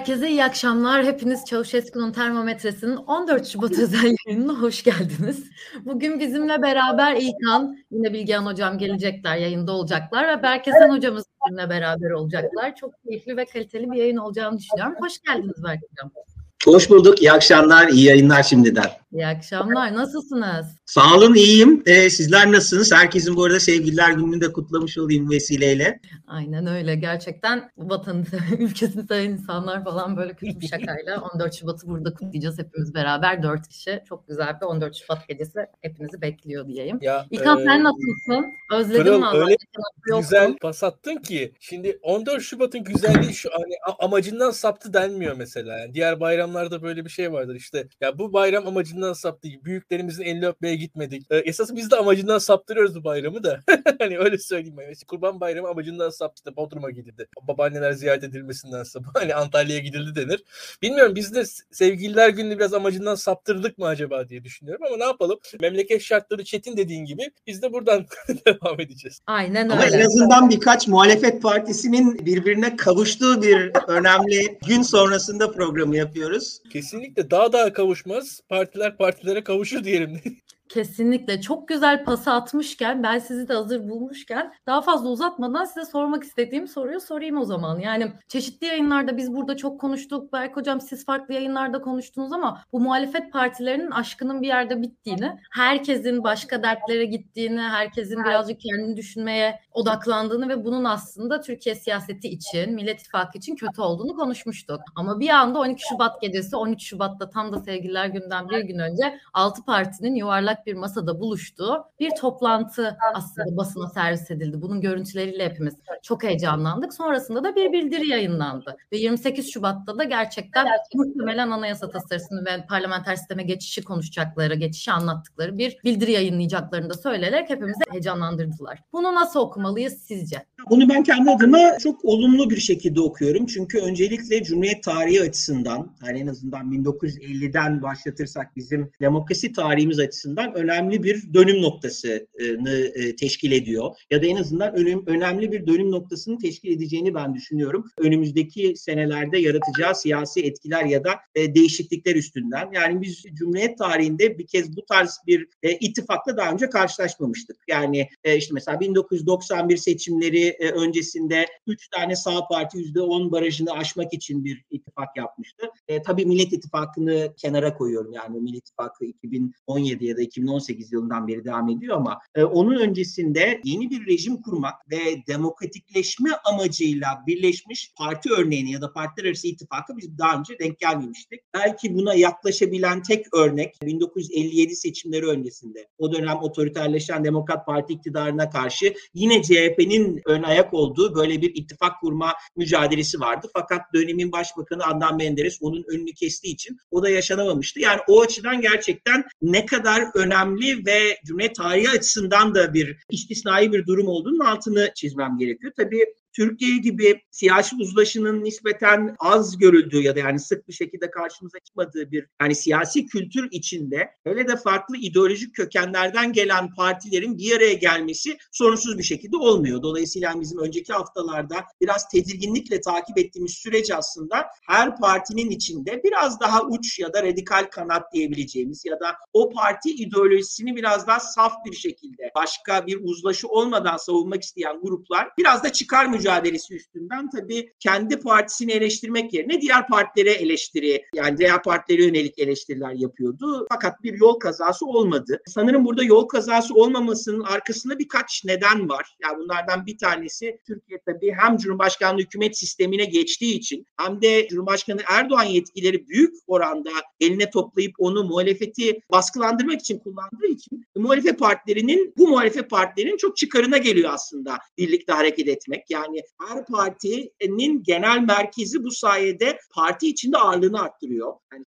Herkese, iyi akşamlar. Hepiniz Çavuşesku'nun termometresinin 14 Şubat özel yayınına hoş geldiniz. Bugün bizimle beraber İlkan, yine Bilgehan Hocam gelecekler, yayında olacaklar ve Berkesen Hocamız bizimle beraber olacaklar. Çok keyifli ve kaliteli bir yayın olacağını düşünüyorum. Hoş geldiniz Berk Hocam. Hoş bulduk. İyi akşamlar, iyi yayınlar şimdiden. İyi akşamlar. Nasılsınız? Sağ olun, iyiyim. Ee, sizler nasılsınız? Herkesin bu arada sevgililer gününü de kutlamış olayım vesileyle. Aynen öyle. Gerçekten vatanı, ülkesini seven insanlar falan böyle küçük bir şakayla 14 Şubat'ı burada kutlayacağız hepimiz beraber. Dört kişi. Çok güzel bir 14 Şubat gecesi hepinizi bekliyor diyeyim. Ya, İlkan e, sen nasılsın? Özledim Pırıl, vallahi. Öyle güzel pas attın ki. Şimdi 14 Şubat'ın güzelliği şu hani amacından saptı denmiyor mesela. Yani diğer bayramlarda böyle bir şey vardır işte. Ya bu bayram amacından saptı. Büyüklerimizin elini öpmeye gitmedik. Ee, esas biz de amacından saptırıyoruz bu bayramı da. hani öyle söyleyeyim. Ben. Mesela Kurban Bayramı amacından saptı. Bodrum'a gidildi. Babaanneler ziyaret edilmesinden hani Antalya'ya gidildi denir. Bilmiyorum biz de sevgililer gününü biraz amacından saptırdık mı acaba diye düşünüyorum ama ne yapalım? Memleket şartları çetin dediğin gibi biz de buradan devam edeceğiz. Aynen öyle. Ama en azından birkaç muhalefet partisinin birbirine kavuştuğu bir önemli gün sonrasında programı yapıyoruz. Kesinlikle daha daha kavuşmaz. Partiler partilere kavuşur diyelim. Kesinlikle çok güzel pası atmışken ben sizi de hazır bulmuşken daha fazla uzatmadan size sormak istediğim soruyu sorayım o zaman. Yani çeşitli yayınlarda biz burada çok konuştuk. Berk hocam siz farklı yayınlarda konuştunuz ama bu muhalefet partilerinin aşkının bir yerde bittiğini, herkesin başka dertlere gittiğini, herkesin birazcık kendini düşünmeye odaklandığını ve bunun aslında Türkiye siyaseti için, Millet İttifakı için kötü olduğunu konuşmuştuk. Ama bir anda 12 Şubat gecesi 13 Şubat'ta tam da sevgililer günden bir gün önce 6 partinin yuvarlak bir masada buluştuğu bir toplantı aslında basına servis edildi. Bunun görüntüleriyle hepimiz çok heyecanlandık. Sonrasında da bir bildiri yayınlandı. Ve 28 Şubat'ta da gerçekten muhtemelen anayasa tasarısını ve parlamenter sisteme geçişi konuşacakları, geçişi anlattıkları bir bildiri yayınlayacaklarını da söyleyerek hepimizi heyecanlandırdılar. Bunu nasıl okumalıyız sizce? Bunu ben kendi adıma çok olumlu bir şekilde okuyorum. Çünkü öncelikle Cumhuriyet tarihi açısından, yani en azından 1950'den başlatırsak bizim demokrasi tarihimiz açısından açısından önemli bir dönüm noktasını e, teşkil ediyor. Ya da en azından önemli bir dönüm noktasını teşkil edeceğini ben düşünüyorum. Önümüzdeki senelerde yaratacağı siyasi etkiler ya da e, değişiklikler üstünden. Yani biz Cumhuriyet tarihinde bir kez bu tarz bir e, ittifakla daha önce karşılaşmamıştık. Yani işte mesela 1991 seçimleri öncesinde 3 tane sağ parti %10 barajını aşmak için bir ittifak yapmıştı. E, tabii Millet İttifakı'nı kenara koyuyorum. Yani Millet İttifakı 2017 ya da 2018 yılından beri devam ediyor ama e, onun öncesinde yeni bir rejim kurmak ve demokratikleşme amacıyla birleşmiş parti örneğini ya da partiler arası ittifakı biz daha önce denk gelmemiştik. Belki buna yaklaşabilen tek örnek 1957 seçimleri öncesinde o dönem otoriterleşen Demokrat Parti iktidarına karşı yine CHP'nin ön ayak olduğu böyle bir ittifak kurma mücadelesi vardı. Fakat dönemin başbakanı Adnan Menderes onun önünü kestiği için o da yaşanamamıştı. Yani o açıdan gerçekten ne kadar önemli ve Cumhuriyet tarihi açısından da bir istisnai bir durum olduğunun altını çizmem gerekiyor. Tabii Türkiye gibi siyasi uzlaşının nispeten az görüldüğü ya da yani sık bir şekilde karşımıza çıkmadığı bir yani siyasi kültür içinde hele de farklı ideolojik kökenlerden gelen partilerin bir araya gelmesi sorunsuz bir şekilde olmuyor. Dolayısıyla bizim önceki haftalarda biraz tedirginlikle takip ettiğimiz süreç aslında her partinin içinde biraz daha uç ya da radikal kanat diyebileceğimiz ya da o parti ideolojisini biraz daha saf bir şekilde başka bir uzlaşı olmadan savunmak isteyen gruplar biraz da çıkar mücadelesi üstünden tabii kendi partisini eleştirmek yerine diğer partilere eleştiri yani diğer partilere yönelik eleştiriler yapıyordu. Fakat bir yol kazası olmadı. Sanırım burada yol kazası olmamasının arkasında birkaç neden var. Yani bunlardan bir tanesi Türkiye tabii hem Cumhurbaşkanlığı hükümet sistemine geçtiği için hem de Cumhurbaşkanı Erdoğan yetkileri büyük oranda eline toplayıp onu muhalefeti baskılandırmak için kullandığı için muhalefet partilerinin bu muhalefet partilerinin çok çıkarına geliyor aslında birlikte hareket etmek. Yani yani her partinin genel merkezi bu sayede parti içinde ağırlığını arttırıyor. Yani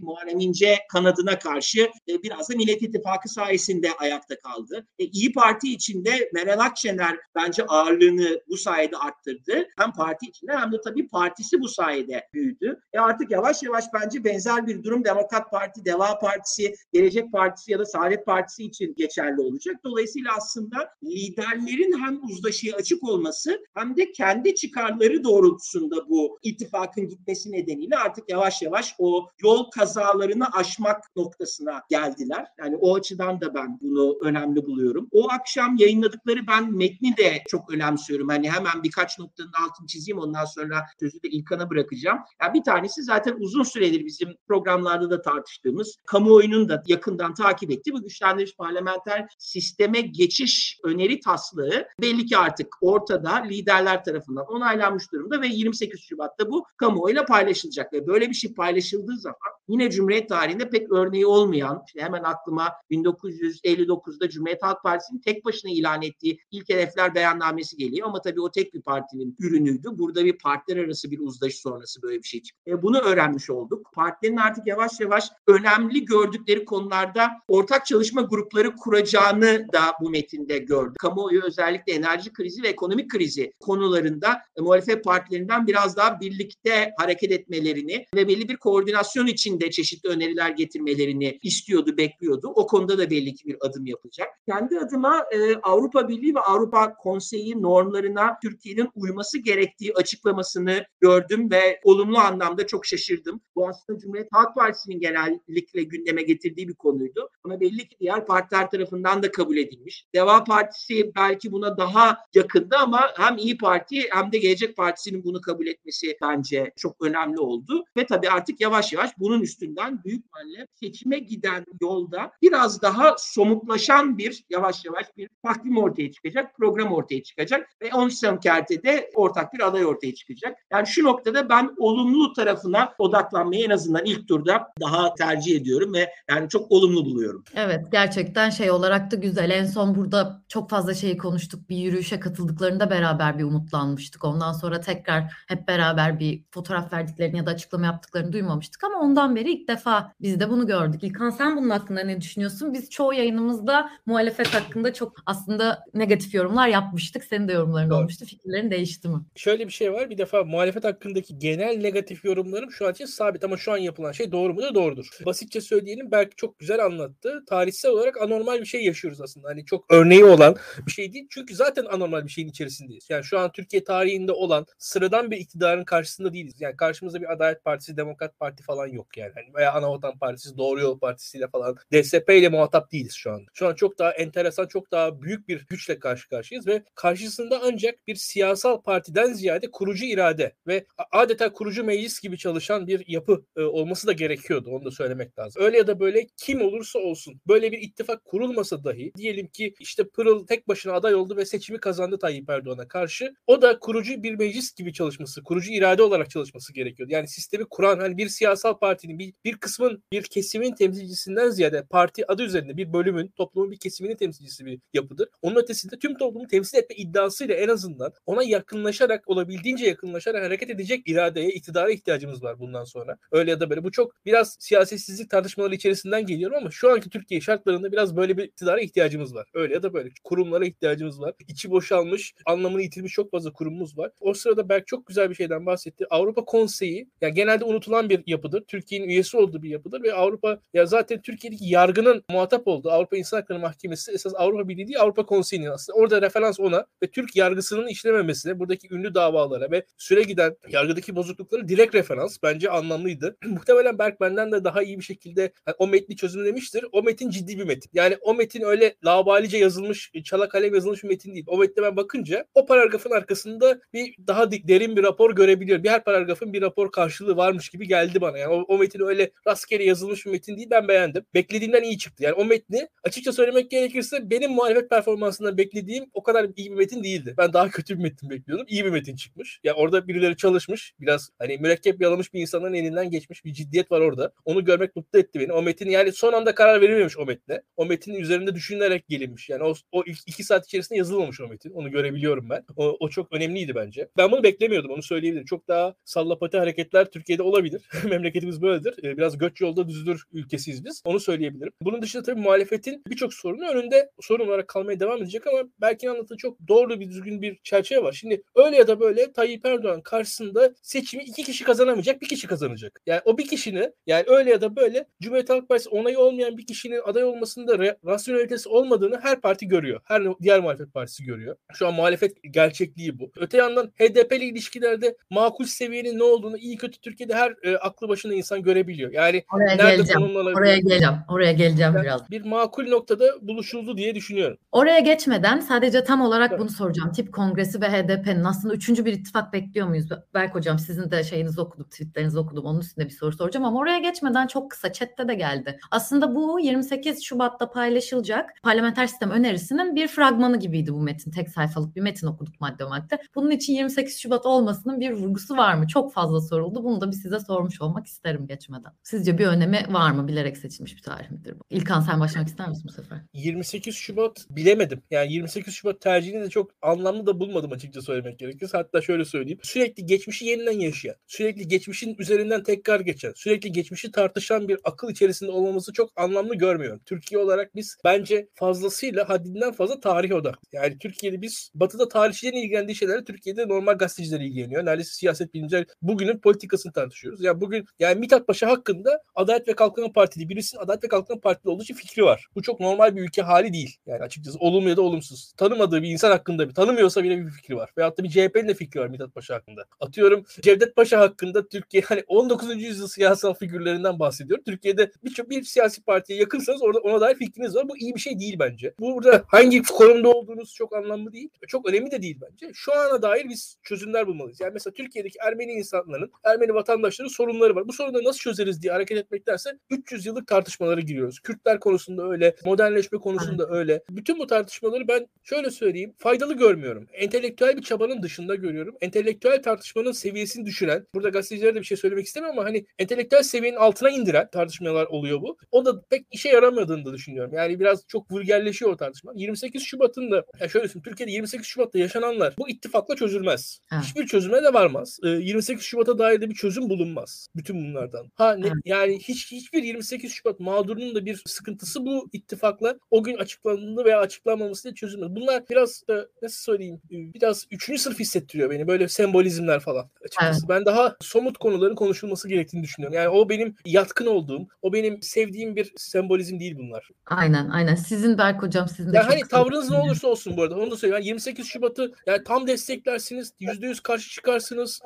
Muharrem İnce kanadına karşı e, biraz da Millet İttifakı sayesinde ayakta kaldı. E, İyi Parti içinde Meral Akşener bence ağırlığını bu sayede arttırdı. Hem parti içinde hem de tabii partisi bu sayede büyüdü. E artık yavaş yavaş bence benzer bir durum Demokrat Parti, Deva Partisi, Gelecek Partisi ya da Saadet Partisi için geçerli olacak. Dolayısıyla aslında liderlerin hem uzlaşıya açık olması hem de kendi çıkarları doğrultusunda bu ittifakın gitmesi nedeniyle artık yavaş yavaş o yol kazalarını aşmak noktasına geldiler. Yani o açıdan da ben bunu önemli buluyorum. O akşam yayınladıkları ben metni de çok önemsiyorum. Hani hemen birkaç noktanın altını çizeyim ondan sonra sözü de İlkan'a bırakacağım. Yani bir tanesi zaten uzun süredir bizim programlarda da tartıştığımız, kamuoyunun da yakından takip ettiği bu güçlendirilmiş parlamenter sisteme geçiş öneri taslığı belli ki artık ortada liderler tarafından onaylanmış durumda ve 28 Şubat'ta bu kamuoyuyla paylaşılacak ve böyle bir şey paylaşıldığı zaman yine Cumhuriyet tarihinde pek örneği olmayan, işte hemen aklıma 1959'da Cumhuriyet Halk Partisi'nin tek başına ilan ettiği ilk hedefler beyannamesi geliyor ama tabii o tek bir partinin ürünüydü. Burada bir partiler arası bir uzlaşı sonrası böyle bir şey çıktı. E, bunu öğrenmiş olduk. Partilerin artık yavaş yavaş önemli gördükleri konularda ortak çalışma grupları kuracağını da bu metinde gördük. Kamuoyu özellikle enerji krizi ve ekonomik krizi konularında e, muhalefet partilerinden biraz daha birlikte hareket etmelerini ve belli bir koordinasyon içinde çeşitli öneriler getirmelerini istiyordu, bekliyordu. O konuda da belli ki bir adım yapacak. Kendi adıma e, Avrupa Birliği ve Avrupa Konseyi normlarına Türkiye'nin uyması gerektiği açıklamasını gördüm ve olumlu anlamda çok şaşırdım. Bu aslında Cumhuriyet Halk Partisi'nin genellikle gündeme getirdiği bir konuydu. Ama belli ki diğer partiler tarafından da kabul edilmiş. Deva Partisi belki buna daha yakındı ama hem İyi Parti hem de Gelecek Partisi'nin bunu kabul etmesi bence çok önemli oldu. Ve tabii artık yavaş yavaş bunun üstünden büyük ihtimalle seçime giden yolda biraz daha somutlaşan bir yavaş yavaş bir takvim ortaya çıkacak, program ortaya çıkacak ve 13 Semkerte'de ortak bir aday ortaya çıkacak. Yani şu noktada ben olumlu tarafına odaklanmayı en azından ilk turda daha tercih ediyorum ve yani çok olumlu buluyorum. Evet gerçekten şey olarak da güzel. En son burada çok fazla şeyi konuştuk. Bir yürüyüşe katıldıklarında beraber bir umutlanmıştık. Ondan sonra tekrar hep beraber bir fotoğraf verdiklerini ya da açıklama yaptıklarını duymamıştık ama ondan beri ilk defa biz de bunu gördük. İlkan sen bunun hakkında ne düşünüyorsun? Biz çoğu yayınımızda muhalefet hakkında çok aslında negatif yorumlar yapmıştık. Senin de yorumların Doğru. olmuştu. Fikirlerin değişti mi? Şöyle bir şey var. Bir defa muhalefet hakkındaki genel negatif yorumlarım şu an için sabit ama şu an yapılan şey doğru mudur? Doğrudur. Basitçe söyleyelim belki çok güzel anlattı. Tarihsel olarak anormal bir şey yaşıyoruz aslında. Hani çok örneği olan bir şey değil. Çünkü zaten anormal bir şeyin içerisindeyiz. Yani şu an Türkiye tarihinde olan sıradan bir iktidarın karşısında değiliz. Yani karşımızda bir Adalet Partisi, Demokrat Parti falan yok yani. Hani veya Anavatan Partisi, Doğru Yol Partisi ile falan DSP ile muhatap değiliz şu an. Şu an çok daha enteresan, çok daha büyük bir güçle karşı karşıyayız ve karşısında ancak bir siyasal partiden ziyade kurucu irade ve adeta kurucu meclis gibi çalışan bir yapı e, olması da gerekiyordu. Onu da söylemek lazım. Öyle ya da böyle kim olursa olsun böyle bir ittifak kurulmasa dahi diyelim ki işte Pırıl tek başına aday oldu ve seçimi kazandı Tayyip Erdoğan'a karşı. O da kurucu bir meclis gibi çalışması, kurucu irade olarak çalışması gerekiyordu. Yani sistemi kuran hani bir siyasal partinin bir, bir kısmın bir kesimin temsilcisinden ziyade parti adı üzerinde bir bölümün toplumun bir kesiminin temsilcisi bir yapıdır. Onun ötesinde tüm toplumu temsil etme iddiasıyla en azından ona yakınlaşarak olabildiğince yakınlaşarak hareket edecek iradeye, iktidara ihtiyacımız var bundan sonra. Öyle ya da böyle. Bu çok biraz siyasetsizlik tartışmaları içerisinden geliyorum ama şu anki Türkiye şartlarında biraz böyle bir iktidara ihtiyacımız var. Öyle ya da böyle. Kurumlara ihtiyacımız var. İçi boşalmış, anlamını yitirmiş çok fazla kurumumuz var. O sırada Berk çok güzel bir şeyden bahsetti. Avrupa Konseyi yani genelde unutulan bir yapıdır. Türkiye'nin üyesi olduğu bir yapıdır ve Avrupa ya zaten Türkiye'deki yargının muhatap olduğu Avrupa İnsan Hakları Mahkemesi esas Avrupa Birliği değil Avrupa Konseyi'nin aslında. Orada referans ona ve Türk yargısının işlememesine, buradaki ünlü davalara ve süre giden yargıdaki bozuklukları direkt referans bence anlamlıydı. Muhtemelen Berk benden de daha iyi bir şekilde hani o metni çözümlemiştir. O metin ciddi bir metin. Yani o metin öyle labalice yazılmış, çala kalem yazılmış bir metin değil. O metne ben bakınca o paragrafın arkasında bir daha derin bir rapor görebiliyorum. Bir her paragrafın bir rapor karşılığı varmış gibi geldi bana. Yani o, o metin öyle rastgele yazılmış bir metin değil. Ben beğendim. Beklediğimden iyi çıktı. Yani o metni açıkça söylemek gerekirse benim muhalefet performansından beklediğim o kadar iyi bir metin değildi. Ben daha kötü bir metin bekliyordum. İyi bir metin çıkmış. Ya yani orada birileri çalışmış. Biraz hani mürekkep yalamış bir insanın elinden geçmiş bir ciddiyet var orada. Onu görmek mutlu etti beni. O metin yani son anda karar verilmemiş o metne. O metnin üzerinde düşünülerek gelinmiş. Yani o, o ilk iki saat içerisinde yazılmamış o metin. Onu görebiliyorum ben. O, o çok önemliydi bence. Ben bunu beklemiyordum. Onu söyleyebilirim. Çok daha sallapati hareketler Türkiye'de olabilir. Memleketimiz böyle yoldadır. E, biraz göç yolda düzdür ülkesiyiz biz. Onu söyleyebilirim. Bunun dışında tabii muhalefetin birçok sorunu önünde sorun olarak kalmaya devam edecek ama belki anlattığı çok doğru bir düzgün bir çerçeve var. Şimdi öyle ya da böyle Tayyip Erdoğan karşısında seçimi iki kişi kazanamayacak, bir kişi kazanacak. Yani o bir kişinin yani öyle ya da böyle Cumhuriyet Halk Partisi onayı olmayan bir kişinin aday olmasında rasyonelitesi olmadığını her parti görüyor. Her diğer muhalefet partisi görüyor. Şu an muhalefet gerçekliği bu. Öte yandan HDP'li ilişkilerde makul seviyenin ne olduğunu iyi kötü Türkiye'de her e, aklı başında insan görebiliyor. Yani Oraya nerede geleceğim. Oraya geleceğim. Oraya geleceğim Ben biraz. bir makul noktada buluşuldu diye düşünüyorum. Oraya geçmeden sadece tam olarak Evet. bunu soracağım. Tip Kongresi ve HDP'nin aslında üçüncü bir ittifak bekliyor muyuz? Berk Hocam sizin de şeyinizi okudum, tweetlerinizi okudum. Onun üstünde bir soru soracağım ama oraya geçmeden çok kısa chatte de geldi. Aslında bu 28 Şubat'ta paylaşılacak parlamenter sistem önerisinin bir fragmanı gibiydi bu metin. Tek sayfalık bir metin okuduk madde madde. Bunun için 28 Şubat olmasının bir vurgusu var mı? Çok fazla soruldu. Bunu da bir size sormuş olmak isterim geçmeden. Sizce bir önemi var mı? Bilerek seçilmiş bir tarih midir bu? İlkan sen başlamak ister misin bu sefer? 28 Şubat bilemedim. Yani 28 Şubat tercihini de çok anlamlı da bulmadım açıkça söylemek gerekirse. Hatta şöyle söyleyeyim. Sürekli geçmişi yeniden yaşayan, sürekli geçmişin üzerinden tekrar geçen, sürekli geçmişi tartışan bir akıl içerisinde olmamızı çok anlamlı görmüyorum. Türkiye olarak biz bence fazlasıyla haddinden fazla tarih odak. Yani Türkiye'de biz batıda tarihçilerin ilgilendiği şeylerle Türkiye'de normal gazeteciler ilgileniyor. Neredeyse siyaset bilimciler bugünün politikasını tartışıyoruz. Ya bugün yani Mithat Paşa hakkında Adalet ve Kalkınma Partili birisinin Adalet ve Kalkınma Partili olduğu için fikri var. Bu çok normal bir ülke hali değil. Yani açıkçası olumlu ya da olumsuz. Tanımadığı bir insan hakkında bir tanımıyorsa bile bir fikri var. Veyahut da bir CHP'nin de fikri var Mithat Paşa hakkında. Atıyorum Cevdet Paşa hakkında Türkiye hani 19. yüzyıl siyasal figürlerinden bahsediyor. Türkiye'de birçok bir siyasi partiye yakınsanız orada ona dair fikriniz var. Bu iyi bir şey değil bence. Burada hangi konumda olduğunuz çok anlamlı değil. Çok önemli de değil bence. Şu ana dair biz çözümler bulmalıyız. Yani mesela Türkiye'deki Ermeni insanların, Ermeni vatandaşların sorunları var. Bu sorunları nasıl çözeriz diye hareket etmektense 300 yıllık tartışmalara giriyoruz. Kürtler konusunda öyle, modernleşme konusunda öyle. Bütün bu tartışmaları ben şöyle söyleyeyim, faydalı görmüyorum. Entelektüel bir çabanın dışında görüyorum. Entelektüel tartışmanın seviyesini düşüren, burada gazetecilere de bir şey söylemek istemiyorum ama hani entelektüel seviyenin altına indiren tartışmalar oluyor bu. O da pek işe yaramadığını da düşünüyorum. Yani biraz çok vulgerleşiyor o tartışma. 28 Şubat'ın da ya şöyle söyleyeyim, Türkiye'de 28 Şubat'ta yaşananlar bu ittifakla çözülmez. Evet. Hiçbir çözüme de varmaz. Ee, 28 Şubat'a dair de bir çözüm bulunmaz bütün bunlardan. Ha ne, Evet. yani hiç hiçbir 28 Şubat mağdurunun da bir sıkıntısı bu ittifakla o gün açıklandığı veya açıklanmaması diye çözülmez. Bunlar biraz da nasıl söyleyeyim e, biraz üçüncü sınıf hissettiriyor beni böyle sembolizmler falan açıkçası. Ben daha somut konuların konuşulması gerektiğini düşünüyorum. Yani o benim yatkın olduğum, o benim sevdiğim bir sembolizm değil bunlar. Aynen aynen. Sizin Berk Hocam sizin de Yani çok hani tavrınız ne olursa olsun bu arada onu da söyleyeyim. Yani 28 Şubat'ı yani tam desteklersiniz, %100 karşı çıkarsınız.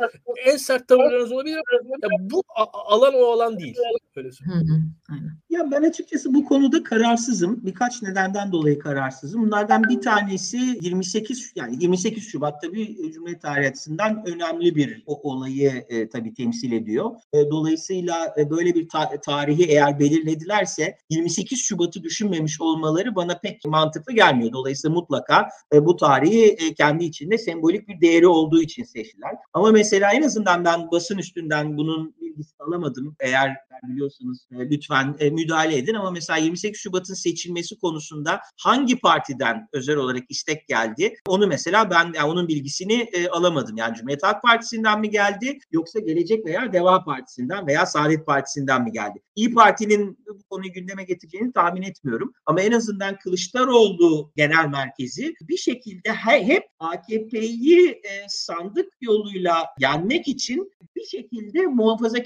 En sert tavırlarınız olabilir. Ya bu alan o alan değil. Öyle söyleyeyim. Hı hı, aynen. Ya ben açıkçası bu konuda kararsızım. Birkaç nedenden dolayı kararsızım. Bunlardan bir tanesi 28 yani 28 Şubat tabii Cumhuriyet tarihi açısından önemli bir o olayı e, tabii temsil ediyor. E, dolayısıyla e, böyle bir ta- tarihi eğer belirledilerse 28 Şubat'ı düşünmemiş olmaları bana pek mantıklı gelmiyor. Dolayısıyla mutlaka e, bu tarihi e, kendi içinde sembolik bir değeri olduğu için seçtiler. Ama mesela en azından ben basın üstünden bunun bilgisini alamadım. Eğer biliyorsanız e, lütfen e, müdahale edin ama mesela 28 Şubat'ın seçilmesi konusunda hangi partiden özel olarak istek geldi? Onu mesela ben yani onun bilgisini e, alamadım. Yani Cumhuriyet Halk Partisi'nden mi geldi yoksa Gelecek veya Deva Partisi'nden veya Saadet Partisi'nden mi geldi? İyi Parti'nin bu konuyu gündeme getireceğini tahmin etmiyorum. Ama en azından Kılıçdaroğlu genel merkezi bir şekilde he- hep AKP'yi e, sandık yoluyla yenmek için bir şekilde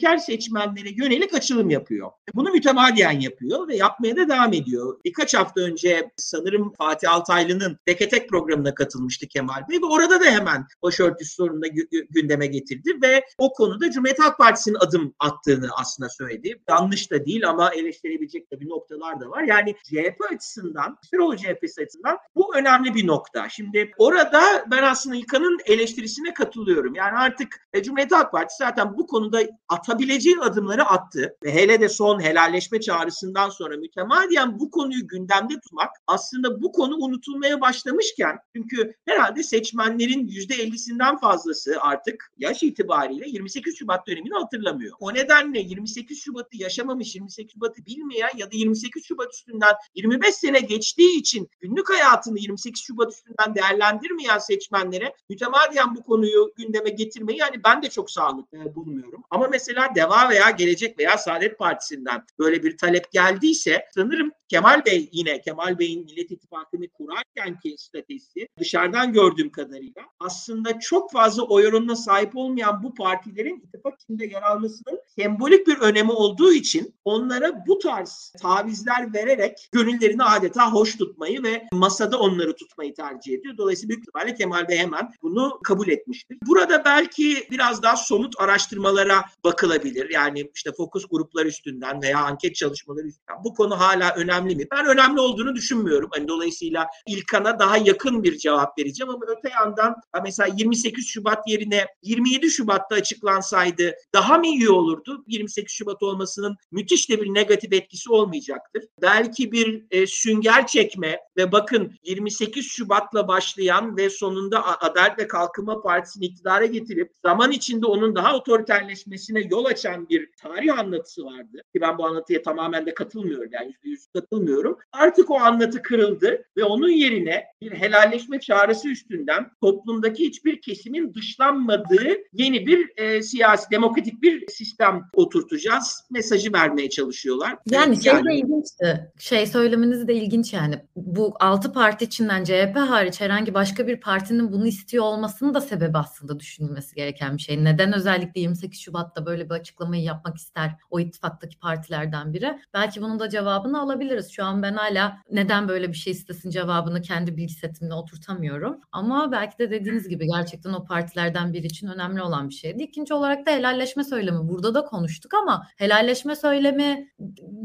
muhafazakar seçmenlere yönelik açılım yapıyor. Bunu mütemadiyen yapıyor ve yapmaya da devam ediyor. Birkaç hafta önce sanırım Fatih Altaylı'nın Teke Tek programına katılmıştı Kemal Bey ve orada da hemen başörtüsü sorununu gü- gü- gündeme getirdi ve o konuda Cumhuriyet Halk Partisi'nin adım attığını aslında söyledi. Yanlış da değil ama eleştirebilecek de bir noktalar da var. Yani CHP açısından, Kılıçdaroğlu CHP'si açısından bu önemli bir nokta. Şimdi orada ben aslında İlkan'ın eleştirisine katılıyorum. Yani artık e, Cumhuriyet Halk Partisi zaten bu konuda atabileceği adımları attı. Ve hele de son helalleşme çağrısından sonra mütemadiyen bu konuyu gündemde tutmak aslında bu konu unutulmaya başlamışken çünkü herhalde seçmenlerin %50'sinden fazlası artık yaş itibariyle 28 Şubat dönemini hatırlamıyor. O nedenle 28 Şubat'ı yaşamamış, 28 Şubat'ı bilmeyen ya da 28 Şubat üstünden 25 sene geçtiği için günlük hayatını 28 Şubat üstünden değerlendirmeyen seçmenlere mütemadiyen bu konuyu gündeme getirmeyi yani ben de çok sağlıklı bulmuyorum. Ama mesela Deva veya Gelecek veya Saadet Partisi'nden böyle bir talep geldiyse sanırım Kemal Bey yine Kemal Bey'in Millet İttifakı'nı kurarken ki stratejisi dışarıdan gördüğüm kadarıyla aslında çok fazla oy oranına sahip olmayan bu partilerin ittifak içinde yer almasının sembolik bir önemi olduğu için onlara bu tarz tavizler vererek gönüllerini adeta hoş tutmayı ve masada onları tutmayı tercih ediyor. Dolayısıyla büyük ihtimalle Kemal Bey hemen bunu kabul etmiştir. Burada belki biraz daha somut araştırmalara bakılabilir. Yani işte fokus gruplar üstünden veya anket çalışmaları üstünden. Bu konu hala önemli mi? Ben önemli olduğunu düşünmüyorum. Hani dolayısıyla İlkan'a daha yakın bir cevap vereceğim ama öte yandan mesela 28 Şubat yerine 27 Şubat'ta açıklansaydı daha mı iyi olurdu? 28 Şubat olmasının müthiş de bir negatif etkisi olmayacaktır. Belki bir e, sünger çekme ve bakın 28 Şubat'la başlayan ve sonunda Adalet ve Kalkınma Partisi'ni iktidara getirip zaman içinde onun daha otoriterleşmesine yol açan bir tarih anlatısı vardı. Ki ben bu anlatıya tamamen de katılmıyorum. Yani %100 katılmıyorum. Artık o anlatı kırıldı ve onun yerine bir helalleşme çağrısı üstünden toplumdaki hiçbir kesimin dışlanmadığı yeni bir e, siyasi, demokratik bir sistem oturtacağız. Mesajı vermeye çalışıyorlar. Yani şey de ilginçti. Şey söylemeniz de ilginç yani. Bu altı parti içinden CHP hariç herhangi başka bir partinin bunu istiyor olmasının da sebebi aslında düşünülmesi gereken bir şey. Neden özellikle 28 Şubat'ta böyle bir açıklamayı yapmak ister o ittifaktaki partilerden biri? Belki bunun da cevabını alabiliriz. Şu an ben hala neden böyle bir şey istesin cevabını kendi bilgi setimle oturtamıyorum. Ama belki de dediğiniz gibi gerçekten o partilerden biri için önemli olan bir şeydi. İkinci olarak da helalleşme söylemi. Burada da konuştuk ama helalleşme söylemi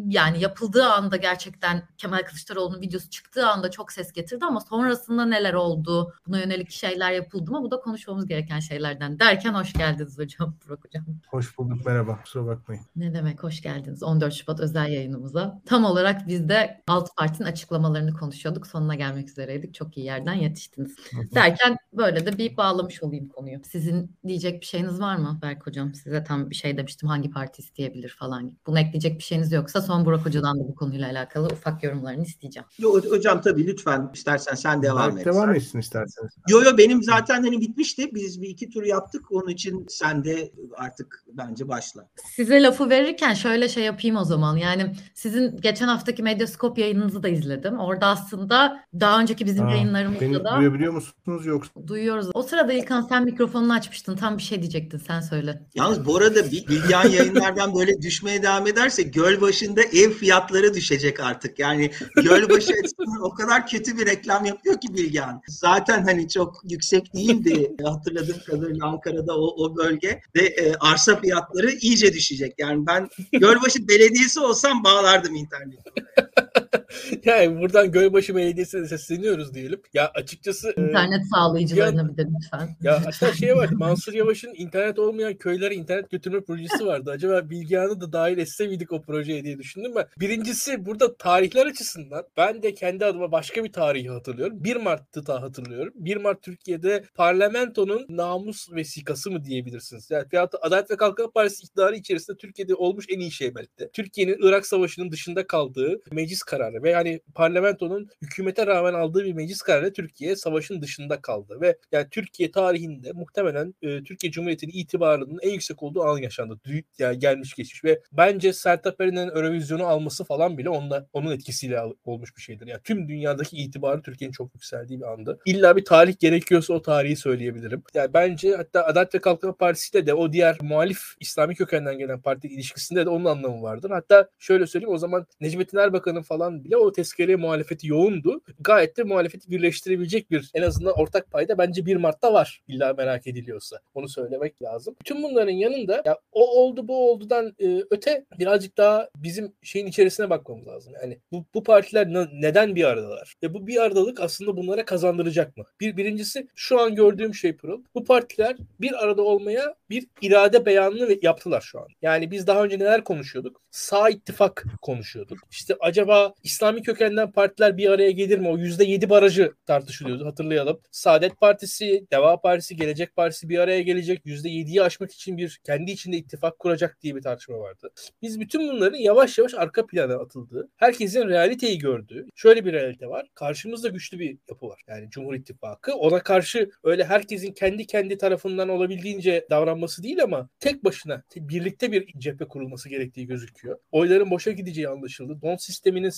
yani yapıldığı anda gerçekten Kemal Kılıçdaroğlu'nun videosu çıktığı anda çok ses getirdi ama sonrasında neler oldu? Buna yönelik şeyler yapıldı mı? Bu da konuşmamız gereken şeylerden derken hoş geldiniz hocam Burak hocam. Hoş bulduk merhaba kusura bakmayın. Ne demek hoş geldiniz 14 Şubat özel yayınımıza. Tam olarak biz de alt partinin açıklamalarını konuşuyorduk. Sonuna gelmek üzereydik. Çok iyi yerden yetiştiniz. Derken böyle de bir bağlamış olayım konuyu. Sizin diyecek bir şeyiniz var mı Berk hocam? Size tam bir şey demiştim hangi parti isteyebilir falan gibi. Bunu ekleyecek bir şeyiniz yoksa son Burak hocadan da bu konuyla alakalı ufak yorumlarını isteyeceğim. Yo, hocam tabii lütfen istersen sen devam Berk et. Devam etsin isterseniz. Yo yo benim zaten hani bitmişti. Biz bir iki tur yaptık. Onun için sen de artık bence başla. Size lafı verirken şöyle şey yapayım o zaman. Yani sizin geçen haftaki Medyaskop yayınınızı da izledim. Orada aslında daha önceki bizim Aa, yayınlarımızda Beni da duyabiliyor musunuz yoksa? duyuyoruz. O sırada İlkan sen mikrofonunu açmıştın. Tam bir şey diyecektin. Sen söyle. Yalnız bu arada Bil- Bilgehan yayınlardan böyle düşmeye devam ederse Gölbaşı'nda ev fiyatları düşecek artık. Yani Gölbaşı açısından o kadar kötü bir reklam yapıyor ki Bilgehan. Zaten hani çok yüksek değildi hatırladığım kadarıyla Ankara'da o, o bölge ve e, arsa fiyatları iyice düşecek. Yani ben Gölbaşı Belediyesi olsam bağlardım interneti. yani buradan Gölbaşı Belediyesi'ne sesleniyoruz diyelim. Ya açıkçası e, İnternet sağlayıcılarına bir de lütfen. ya hatta şey vardı Mansur Yavaş'ın internet olmayan köylere internet götürme projesi vardı. Acaba Bilgehan'ı da dahil etse miydik o projeye diye düşündüm ben. Birincisi burada tarihler açısından ben de kendi adıma başka bir tarihi hatırlıyorum. 1 Mart'tı da hatırlıyorum. 1 Mart Türkiye'de parlamentonun namus vesikası mı diyebilirsiniz. Yani veyahut da Adalet ve Kalkınma Partisi iktidarı içerisinde Türkiye'de olmuş en iyi şey belki de. Türkiye'nin Irak Savaşı'nın dışında kaldığı meclis kararı ve yani parlamentonun hükümete rağmen aldığı bir meclis kararı Türkiye savaşın dışında kaldı ve yani Türkiye tarihinde muhtemelen e, Türkiye Cumhuriyeti'nin itibarının en yüksek olduğu an yaşandı. Yani gelmiş geçmiş ve bence Sertab Erener'in Eurovizyonu alması falan bile onunla, onun etkisiyle olmuş bir şeydir. Yani tüm dünyadaki itibarı Türkiye'nin çok yükseldiği bir andı. İlla bir tarih gerekiyorsa o tarihi söyleyebilirim. Yani bence hatta Adalet ve Kalkınma Partisi'de de o diğer muhalif İslami kökenden gelen parti ilişkisinde de onun anlamı vardır. Hatta şöyle söyleyeyim o zaman Necmettin Erbakan'ın falan bile o tezkereye muhalefeti yoğundu. Gayet de muhalefeti birleştirebilecek bir en azından ortak payda bence 1 Mart'ta var. İlla merak ediliyorsa. Onu söylemek lazım. Bütün bunların yanında ya o oldu bu oldudan e, öte birazcık daha bizim şeyin içerisine bakmamız lazım. Yani bu, bu partiler ne- neden bir aradalar? Ve bu bir aradalık aslında bunlara kazandıracak mı? Bir birincisi şu an gördüğüm şey Pırıl. Bu partiler bir arada olmaya bir irade beyanını yaptılar şu an. Yani biz daha önce neler konuşuyorduk? Sağ ittifak konuşuyorduk. İşte acaba İslam İslami kökenden partiler bir araya gelir mi? O %7 barajı tartışılıyordu hatırlayalım. Saadet Partisi, Deva Partisi, Gelecek Partisi bir araya gelecek. %7'yi aşmak için bir kendi içinde ittifak kuracak diye bir tartışma vardı. Biz bütün bunların yavaş yavaş arka plana atıldığı, herkesin realiteyi gördüğü şöyle bir realite var. Karşımızda güçlü bir yapı var. Yani Cumhur İttifakı. Ona karşı öyle herkesin kendi kendi tarafından olabildiğince davranması değil ama tek başına birlikte bir cephe kurulması gerektiği gözüküyor. Oyların boşa gideceği anlaşıldı. Don sisteminin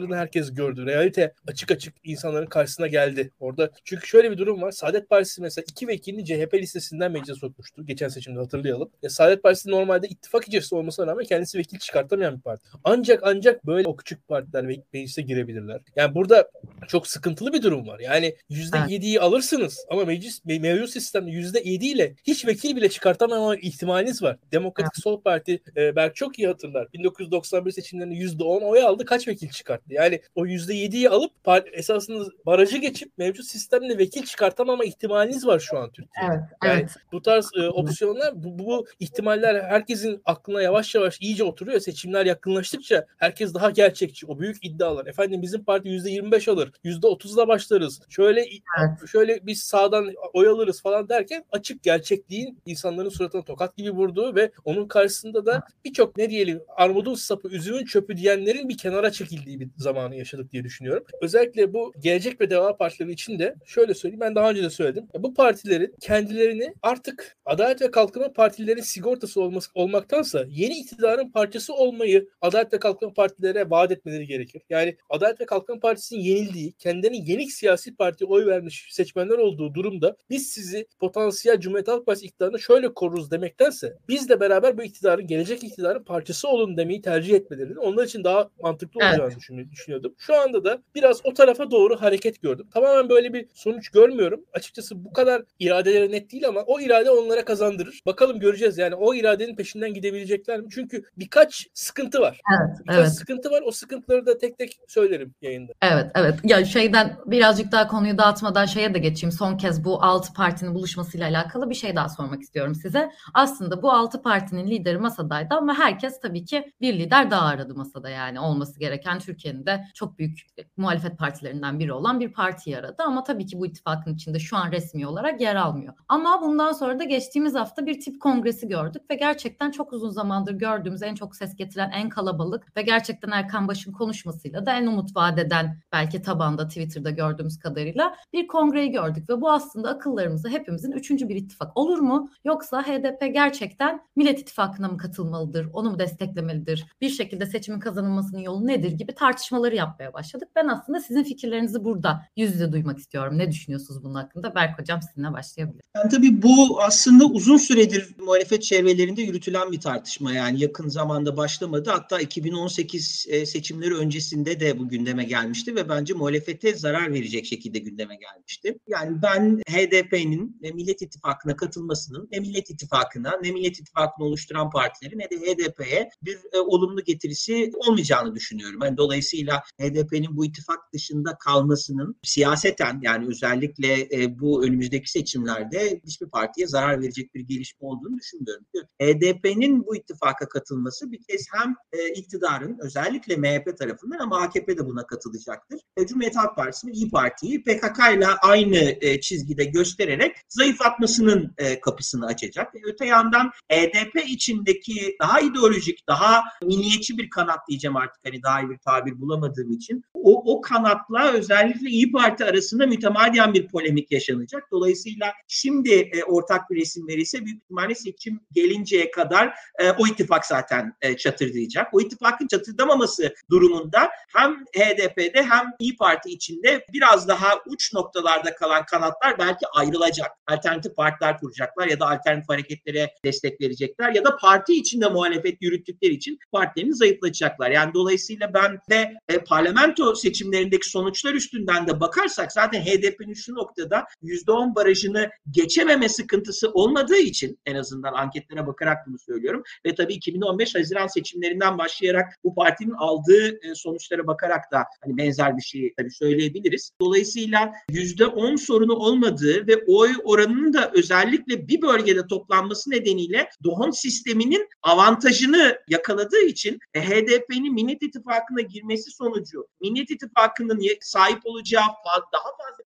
sıkıntılarını herkes gördü. Realite açık açık insanların karşısına geldi. Orada çünkü şöyle bir durum var. Saadet Partisi mesela iki vekilini CHP listesinden meclise sokmuştu. Geçen seçimde hatırlayalım. Ya Saadet Partisi normalde ittifak içerisinde olmasına rağmen kendisi vekil çıkartamayan bir parti. Ancak ancak böyle o küçük partiler meclise girebilirler. Yani burada çok sıkıntılı bir durum var. Yani %7'yi evet. alırsınız ama meclis mevcut sistemde %7 ile hiç vekil bile çıkartamama ihtimaliniz var. Demokratik. Sol Parti e, belki çok iyi hatırlar. 1991 seçimlerinde %10 oy aldı. Kaç vekil çıkarttı? Yani o %7'yi alıp esasında barajı geçip mevcut sistemle vekil çıkartamama ihtimaliniz var şu an Türkiye'de. Evet, yani evet. bu tarz e, opsiyonlar bu, bu ihtimaller herkesin aklına yavaş yavaş iyice oturuyor. Seçimler yakınlaştıkça herkes daha gerçekçi. O büyük iddialar. Efendim bizim parti %25 alır. %30'la başlarız. Şöyle evet. şöyle biz sağdan oy alırız falan derken açık gerçekliğin insanların suratına tokat gibi vurduğu ve onun karşısında da birçok ne diyelim armudun sapı, üzümün çöpü diyenlerin bir kenara çekildiği bir zamanı yaşadık diye düşünüyorum. Özellikle bu gelecek ve deva partileri için de şöyle söyleyeyim ben daha önce de söyledim. Bu partilerin kendilerini artık Adalet ve Kalkınma Partilerin sigortası olması, olmaktansa yeni iktidarın parçası olmayı Adalet ve Kalkınma Partilere vaat etmeleri gerekir. Yani Adalet ve Kalkınma Partisi'nin yenildiği, kendilerine yenik siyasi parti oy vermiş seçmenler olduğu durumda biz sizi potansiyel Cumhuriyet Halk Partisi iktidarını şöyle koruruz demektense biz de beraber bu iktidarın, gelecek iktidarın parçası olun demeyi tercih etmelerinin onlar için daha mantıklı olacağını evet. Düşünüyordum. Şu anda da biraz o tarafa doğru hareket gördüm. Tamamen böyle bir sonuç görmüyorum. Açıkçası bu kadar iradeleri net değil ama o irade onlara kazandırır. Bakalım göreceğiz yani o iradenin peşinden gidebilecekler mi? Çünkü birkaç sıkıntı var. Evet, birkaç evet. sıkıntı var. O sıkıntıları da tek tek söylerim yayında. Evet, evet. Ya şeyden birazcık daha konuyu dağıtmadan şeye de geçeyim. Son kez bu altı partinin buluşmasıyla alakalı bir şey daha sormak istiyorum size. Aslında bu altı partinin lideri masadaydı ama herkes tabii ki bir lider daha aradı masada yani olması gereken Türkiye'nin de çok büyük muhalefet partilerinden biri olan bir partiyi aradı ama tabii ki bu ittifakın içinde şu an resmi olarak yer almıyor. Ama bundan sonra da geçtiğimiz hafta bir tip kongresi gördük ve gerçekten çok uzun zamandır gördüğümüz en çok ses getiren en kalabalık ve gerçekten Erkan Baş'ın konuşmasıyla da en umut vadeden belki tabanda Twitter'da gördüğümüz kadarıyla bir kongreyi gördük ve bu aslında akıllarımızda hepimizin üçüncü bir ittifak olur mu? Yoksa HDP gerçekten Millet İttifakı'na mı katılmalıdır? Onu mu desteklemelidir? Bir şekilde seçimin kazanılmasının yolu nedir gibi tartışmaları yapmaya başladık. Ben aslında sizin fikirlerinizi burada yüz yüze duymak istiyorum. Ne düşünüyorsunuz bunun hakkında? Berk Hocam sizinle başlayabilirim. Yani tabii bu aslında uzun süredir muhalefet çevrelerinde yürütülen bir tartışma. Yani yakın zamanda başlamadı. Hatta 2018 seçimleri öncesinde de bu gündeme gelmişti ve bence muhalefete zarar verecek şekilde gündeme gelmişti. Yani ben HDP'nin Millet İttifakı'na katılmasının ne Millet İttifakı'na ne Millet İttifakı'nı oluşturan partilerin ne de HDP'ye bir e, olumlu getirisi olmayacağını düşünüyorum. Yani dolayısıyla HDP'nin bu ittifak dışında kalmasının siyaseten yani özellikle e, bu önümüzdeki seçimlerde hiçbir partiye zarar verecek bir gelişme olduğunu düşünmüyorum. HDP'nin bu ittifaka katılması bir kez hem e, iktidarın özellikle MHP tarafından ama AKP de buna katılacaktır. E, Cumhuriyet Halk Partisi'nin İyi Parti'yi PKK ile aynı çizgide göstererek zayıflatmasının kapısını açacak. Öte yandan HDP içindeki daha ideolojik, daha milliyetçi bir kanat diyeceğim artık hani daha iyi bir tabir bulamadığım için. O, o kanatla özellikle İyi Parti arasında mütemadiyen bir polemik yaşanacak. Dolayısıyla şimdi e, ortak bir resim verirse büyük ihtimalle seçim gelinceye kadar e, o ittifak zaten e, çatırdayacak. O ittifakın çatırdamaması durumunda hem HDP'de hem İyi Parti içinde biraz daha uç noktalarda kalan kanatlar belki ayrılacak. Alternatif partiler kuracaklar ya da alternatif hareketlere destek verecekler ya da parti içinde muhalefet yürüttükleri için partilerini zayıflatacaklar. Yani dolayısıyla ben de e, parlamento seçimlerindeki sonuçlar üstünden de bakarsak zaten HDP'nin şu noktada %10 barajını geçememe sıkıntısı olmadığı için en azından anketlere bakarak bunu söylüyorum ve tabii 2015 Haziran seçimlerinden başlayarak bu partinin aldığı e, sonuçlara bakarak da hani benzer bir şey tabii söyleyebiliriz. Dolayısıyla %10 sorunu olmadığı ve oy oranının da özellikle bir bölgede toplanması nedeniyle Doğan sisteminin avantajını yakaladığı için e, HDP'nin Millet İttifakı'na girmesi görülmesi sonucu Millet İttifakı'nın sahip olacağı daha fazla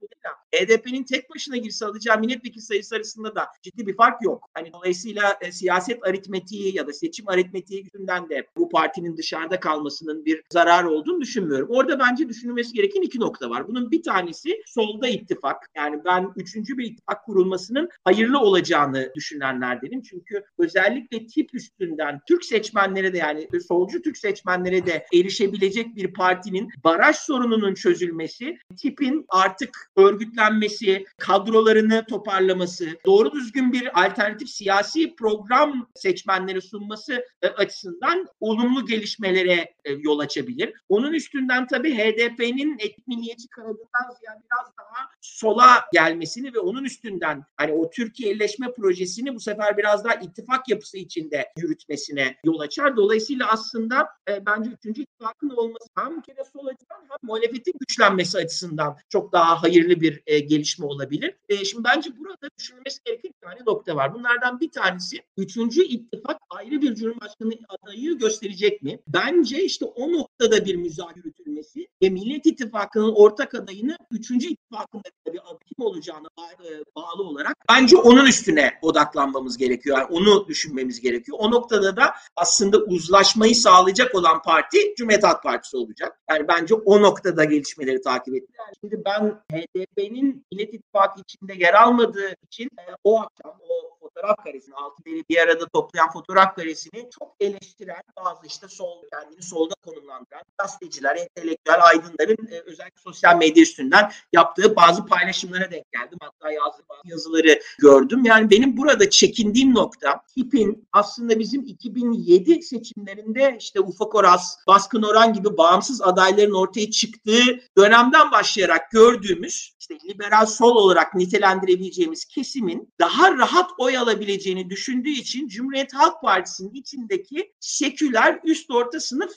HDP'nin tek başına girse alacağı milletvekili sayısı arasında da ciddi bir fark yok. Hani dolayısıyla e, siyaset aritmetiği ya da seçim aritmetiği yüzünden de bu partinin dışarıda kalmasının bir zarar olduğunu düşünmüyorum. Orada bence düşünülmesi gereken iki nokta var. Bunun bir tanesi solda ittifak. Yani ben üçüncü bir ittifak kurulmasının hayırlı olacağını düşünenlerdenim. Çünkü özellikle tip üstünden Türk seçmenlere de yani solcu Türk seçmenlere de erişebilecek bir partinin baraj sorununun çözülmesi, tipin artık örgütlenmesi, kadrolarını toparlaması, doğru düzgün bir alternatif siyasi program seçmenlere sunması e, açısından olumlu gelişmelere e, yol açabilir. Onun üstünden tabii HDP'nin milliyetçi kanadından ziyade biraz daha sola gelmesini ve onun üstünden hani o Türkiye'leşme projesini bu sefer biraz daha ittifak yapısı içinde yürütmesine yol açar. Dolayısıyla aslında e, bence üçüncü ittifakın olması hem kere sol açıdan hem muhalefetin güçlenmesi açısından çok daha hayırlı bir e, gelişme olabilir. E, şimdi bence burada düşünülmesi gereken bir tane nokta var. Bunlardan bir tanesi üçüncü ittifak ayrı bir Cumhurbaşkanı adayı gösterecek mi? Bence işte o noktada bir müzakere yürütülmesi ve Millet İttifakı'nın ortak adayını üçüncü ittifakında bir kim olacağına bağlı olarak bence onun üstüne odaklanmamız gerekiyor. Yani onu düşünmemiz gerekiyor. O noktada da aslında uzlaşmayı sağlayacak olan parti Cumhuriyet Halk Partisi olacak. Yani bence o noktada gelişmeleri takip ettiler. Şimdi ben HDP'nin Millet İttifakı içinde yer almadığı için e, o akşam o fotoğraf karesini, altı beni bir arada toplayan fotoğraf karesini çok eleştiren bazı işte sol kendini solda konumlandıran gazeteciler, entelektüel aydınların e, özellikle sosyal medya üstünden yaptığı bazı paylaşımlara denk geldim. Hatta yazdığı bazı yazıları gördüm. Yani benim burada çekindiğim nokta HİP'in aslında bizim 2007 seçimlerinde işte Ufak Oras, Baskın Orhan gibi bağımsız adayların ortaya çıktığı dönemden başlayarak gördüğümüz işte liberal sol olarak nitelendirebileceğimiz kesimin daha rahat oy alabileceğini düşündüğü için Cumhuriyet Halk Partisi'nin içindeki seküler üst orta sınıf